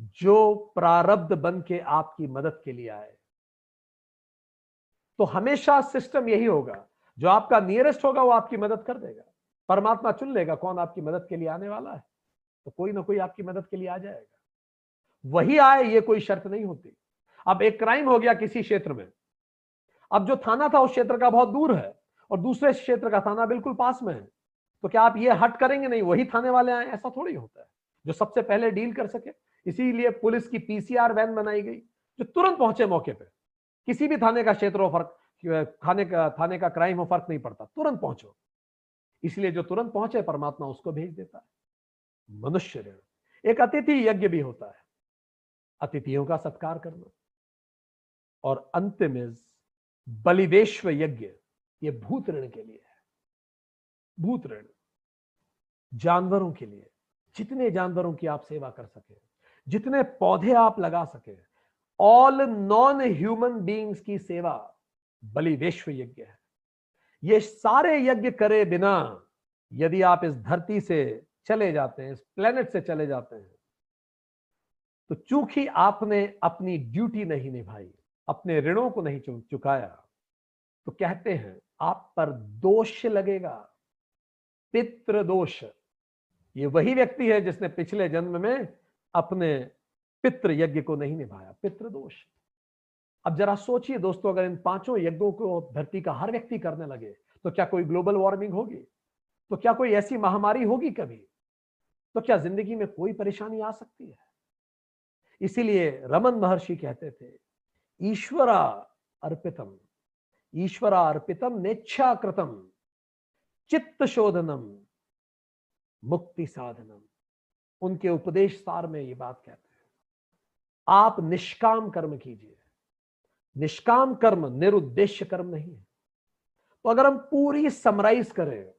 जो प्रारब्ध बन के आपकी मदद के लिए आए। तो हमेशा सिस्टम यही होगा। जो आपका नियरेस्ट होगा, वो आपकी मदद कर देगा। परमात्मा चुन लेगा कौन आपकी मदद के लिए आने वाला है। तो कोई ना कोई आपकी मदद के लिए आ जाएगा। वही आए, ये कोई शर्त नहीं होती। अब एक क्राइम हो गया किसी क्षेत्र में। अब जो थाना था, उस क्षेत्र का बहुत दूर है और दूसरे क्षेत्र का थाना बिल्कुल पास में है। तो क्या आप ये हट करेंगे? नहीं, वही थाने वाले आए, ऐसा थोड़ी होता है। जो सबसे पहले डील कर सके। इसीलिए पुलिस की पीसीआर वैन बनाई गई, जो तुरंत पहुँचे मौके पे। किसी भी थाने का क्षेत्र हो फ़र्क थाने का थाने का क्राइम हो फ़र्क नहीं पड़ता, तुरंत पहुंचो। इसलिए जो तुरंत पहुँचे, परमात्मा उसको भेज देता है। मनुष्य ऋण। एक अतिथि यज्ञ भी होता है। अतिथियों का सत्कार करना। और अंतिम इज़ बलिदेश्व यज्ञ, ये भूत ऋण के लिए है। भूत ऋण। जानवरों के लिए। जितने जानवरों की आप सेवा कर सके, जितने पौधे आप लगा सके ऑल नॉन ह्यूमन बींग्स की सेवा बलिदेश्व यज्ञ है। ये सारे यज्ञ करे बिना यदि आप इस धरती से चले जाते हैं, इस प्लेनेट से चले जाते हैं तो चूँकि आपने अपनी ड्यूटी नहीं निभाई, अपने ऋणों को नहीं चुकाया तो कहते हैं आप पर दोष लगेगा। पितृ दोष ये वही व्यक्ति है जिसने पिछले जन्म में अपने पितृ यज्ञ को नहीं निभाया पितृ दोष अब जरा सोचिए दोस्तों, अगर इन पाँचों यज्ञों को धरती का हर व्यक्ति करने लगे तो क्या कोई ग्लोबल वार्मिंग होगी? तो क्या कोई ऐसी महामारी होगी कभी? तो क्या ज़िंदगी में कोई परेशानी आ सकती है? इसीलिए रमन महर्षि कहते थे, ईश्वरा अर्पितम ईश्वरा अर्पितम नेच्छा कृतम चित्त शोधनम मुक्ति साधनम। उनके उपदेश सार में ये बात कहते हैं। आप निष्काम कर्म कीजिए। निष्काम कर्म निरुद्देश्य कर्म नहीं है। तो अगर हम पूरी समराइज करें,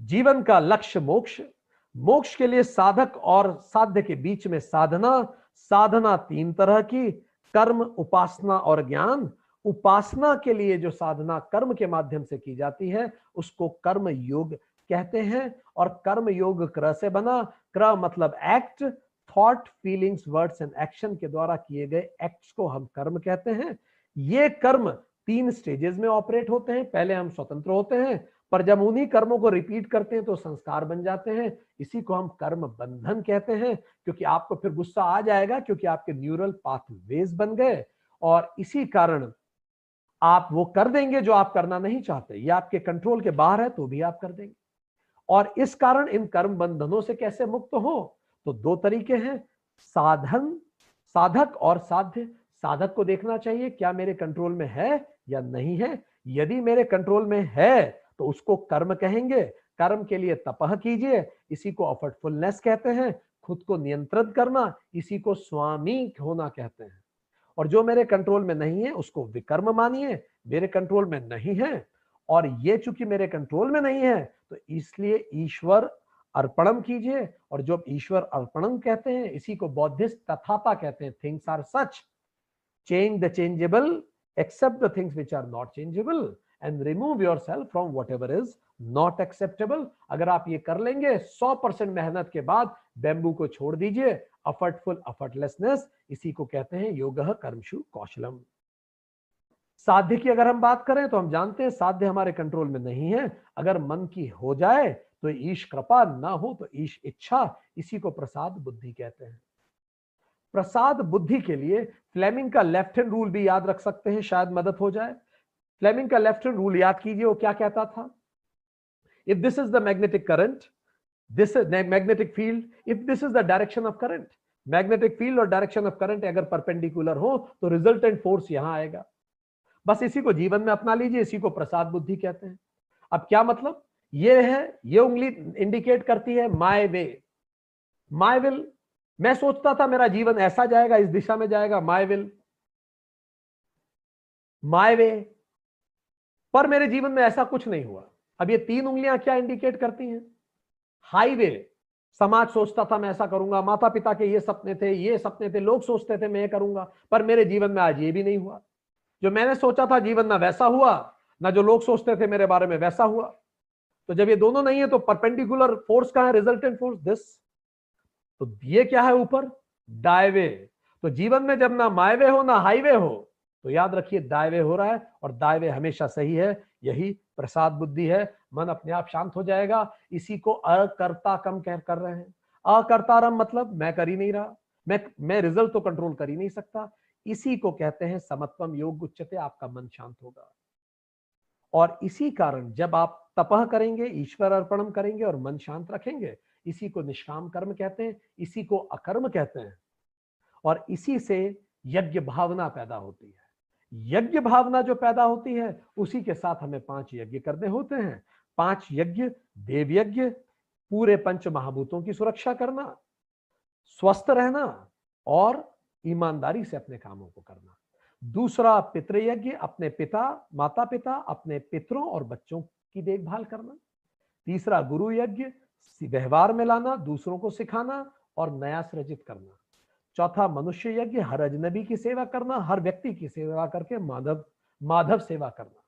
जीवन का लक्ष्य मोक्ष मोक्ष के लिए साधक और साध्य के बीच में साधना साधना तीन तरह की, कर्म, उपासना और ज्ञान। उपासना के लिए जो साधना कर्म के माध्यम से की जाती है, उसको कर्म योग कहते हैं और कर्म योग क्र से बना। क्र मतलब act thought feelings words and action के द्वारा किए गए एक्ट्स को हम कर्म कहते हैं। ये कर्म तीन स्टेजेस में ऑपरेट होते हैं। पहले हम स्वतंत्र होते हैं, पर जब उन्हीं कर्मों को रिपीट करते हैं तो संस्कार बन जाते हैं। इसी को हम कर्म बंधन कहते हैं, क्योंकि आपको फिर गुस्सा आ जाएगा क्योंकि आपके न्यूरल पाथवेज बन गए। और इसी कारण आप वो कर देंगे जो आप करना नहीं चाहते। ये आपके कंट्रोल के बाहर है तो भी आप कर देंगे। और इस कारण इन कर्म बंधनों से कैसे मुक्त हो? तो दो तरीके हैं। साधन, साधक और साध्य। साधक को देखना चाहिए, क्या मेरे कंट्रोल में है या नहीं है। यदि मेरे कंट्रोल में है तो उसको कर्म कहेंगे। कर्म के लिए तपह कीजिए। इसी को अफर्टफुलनेस कहते हैं। खुद को नियंत्रित करना, इसी को स्वामी होना कहते हैं। और जो मेरे कंट्रोल में नहीं है, उसको विकर्म मानिए। मेरे कंट्रोल में नहीं है, और ये चूँकि मेरे कंट्रोल में नहीं है तो इसलिए ईश्वर अर्पणम कीजिए और जो ईश्वर अर्पणम कहते हैं, इसी को बौद्धिस्ट तथाता कहते हैं। Things are such change the changeable accept the things which are not changeable and remove yourself from whatever is not acceptable अगर आप ये कर लेंगे 100 परसेंट मेहनत के बाद बेम्बू को छोड़ दीजिए। अफर्टफुल अफर्टलेसनेस इसी को कहते हैं योग कर्मशु कौशलम। साध्य की अगर हम बात करें तो हम जानते हैं साध्य हमारे कंट्रोल में नहीं है। अगर मन की हो जाए तो ईश कृपा ना हो तो ईश इच्छा, इसी को प्रसाद बुद्धि कहते हैं। प्रसाद बुद्धि के लिए फ्लेमिंग का लेफ़्ट हैंड रूल भी याद रख सकते हैं, शायद मदद हो जाए। फ्लेमिंग का लेफ़्ट हैंड रूल याद कीजिए, वो क्या कहता था? If this is the magnetic current this magnetic field if this is the direction of current magnetic field और डायरेक्शन ऑफ़ करंट अगर परपेंडिकुलर हो तो रिजल्टेंट फोर्स यहाँ आएगा। बस इसी को जीवन में अपना लीजिए, इसी को प्रसाद बुद्धि कहते हैं। अब क्या मतलब? ये है, ये उंगली इंडिकेट करती है माय वे माय विल मैं सोचता था मेरा जीवन ऐसा जाएगा, इस दिशा में जाएगा माय विल माय वे पर मेरे जीवन में ऐसा कुछ नहीं हुआ। अब ये तीन उंगलियाँ क्या इंडिकेट करती हैं? हाईवे समाज सोचता था मैं ऐसा करूँगा माता पिता के ये सपने थे, ये सपने थे, लोग सोचते थे मैं ये करूँगा, पर मेरे जीवन में आज ये भी नहीं हुआ। जो मैंने सोचा था जीवन ना वैसा हुआ, ना जो लोग सोचते थे मेरे बारे में वैसा हुआ। तो जब ये दोनों नहीं है तो परपेंडिकुलर फोर्स कहा है? रिजल्टेंट फोर्स दिस तो ये क्या है ऊपर? डायवे तो जीवन में जब ना मायवे हो, ना हाईवे हो तो याद रखिए दायवे हो रहा है और दायवे हमेशा सही है। यही प्रसाद बुद्धि है। मन अपने आप शांत हो जाएगा। इसी को अकर्ता कम कह कर रहे हैं। अकर्तारम मतलब मैं कर ही नहीं रहा। मैं मैं रिज़ल्ट तो कंट्रोल कर ही नहीं सकता। इसी को कहते हैं समत्वम योग उच्चते आपका मन शांत होगा। और इसी कारण जब आप तपह करेंगे, ईश्वर अर्पणम करेंगे और मन शांत रखेंगे। इसी को निष्काम कर्म कहते हैं, इसी को अकर्म कहते हैं। और इसी से यज्ञ भावना पैदा होती है। यज्ञ भावना जो पैदा होती है, उसी के साथ हमें पाँच यज्ञ करने होते हैं। पाँच यज्ञ देव यज्ञ पूरे पंच महाभूतों की सुरक्षा करना, स्वस्थ रहना और ईमानदारी से अपने कामों को करना। दूसरा पितृयज्ञ, अपने पिता माता पिता अपने पितरों और बच्चों की देखभाल करना। तीसरा गुरु यज्ञ व्यवहार में लाना, दूसरों को सिखाना और नया सृजित करना। चौथा मनुष्य यज्ञ हर अजनबी की सेवा करना, हर व्यक्ति की सेवा करके माधव माधव सेवा करना।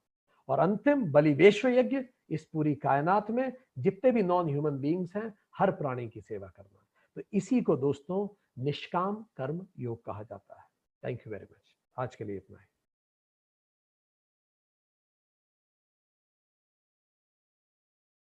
और अंतिम बलिवेश्व यज्ञ इस पूरी कायनात में जितने भी नॉन ह्यूमन बींग्स हैं, हर प्राणी की सेवा करना। तो इसी को दोस्तों, निष्काम कर्म योग कहा जाता है। थैंक यू वेरी मच आज के लिए इतना ही।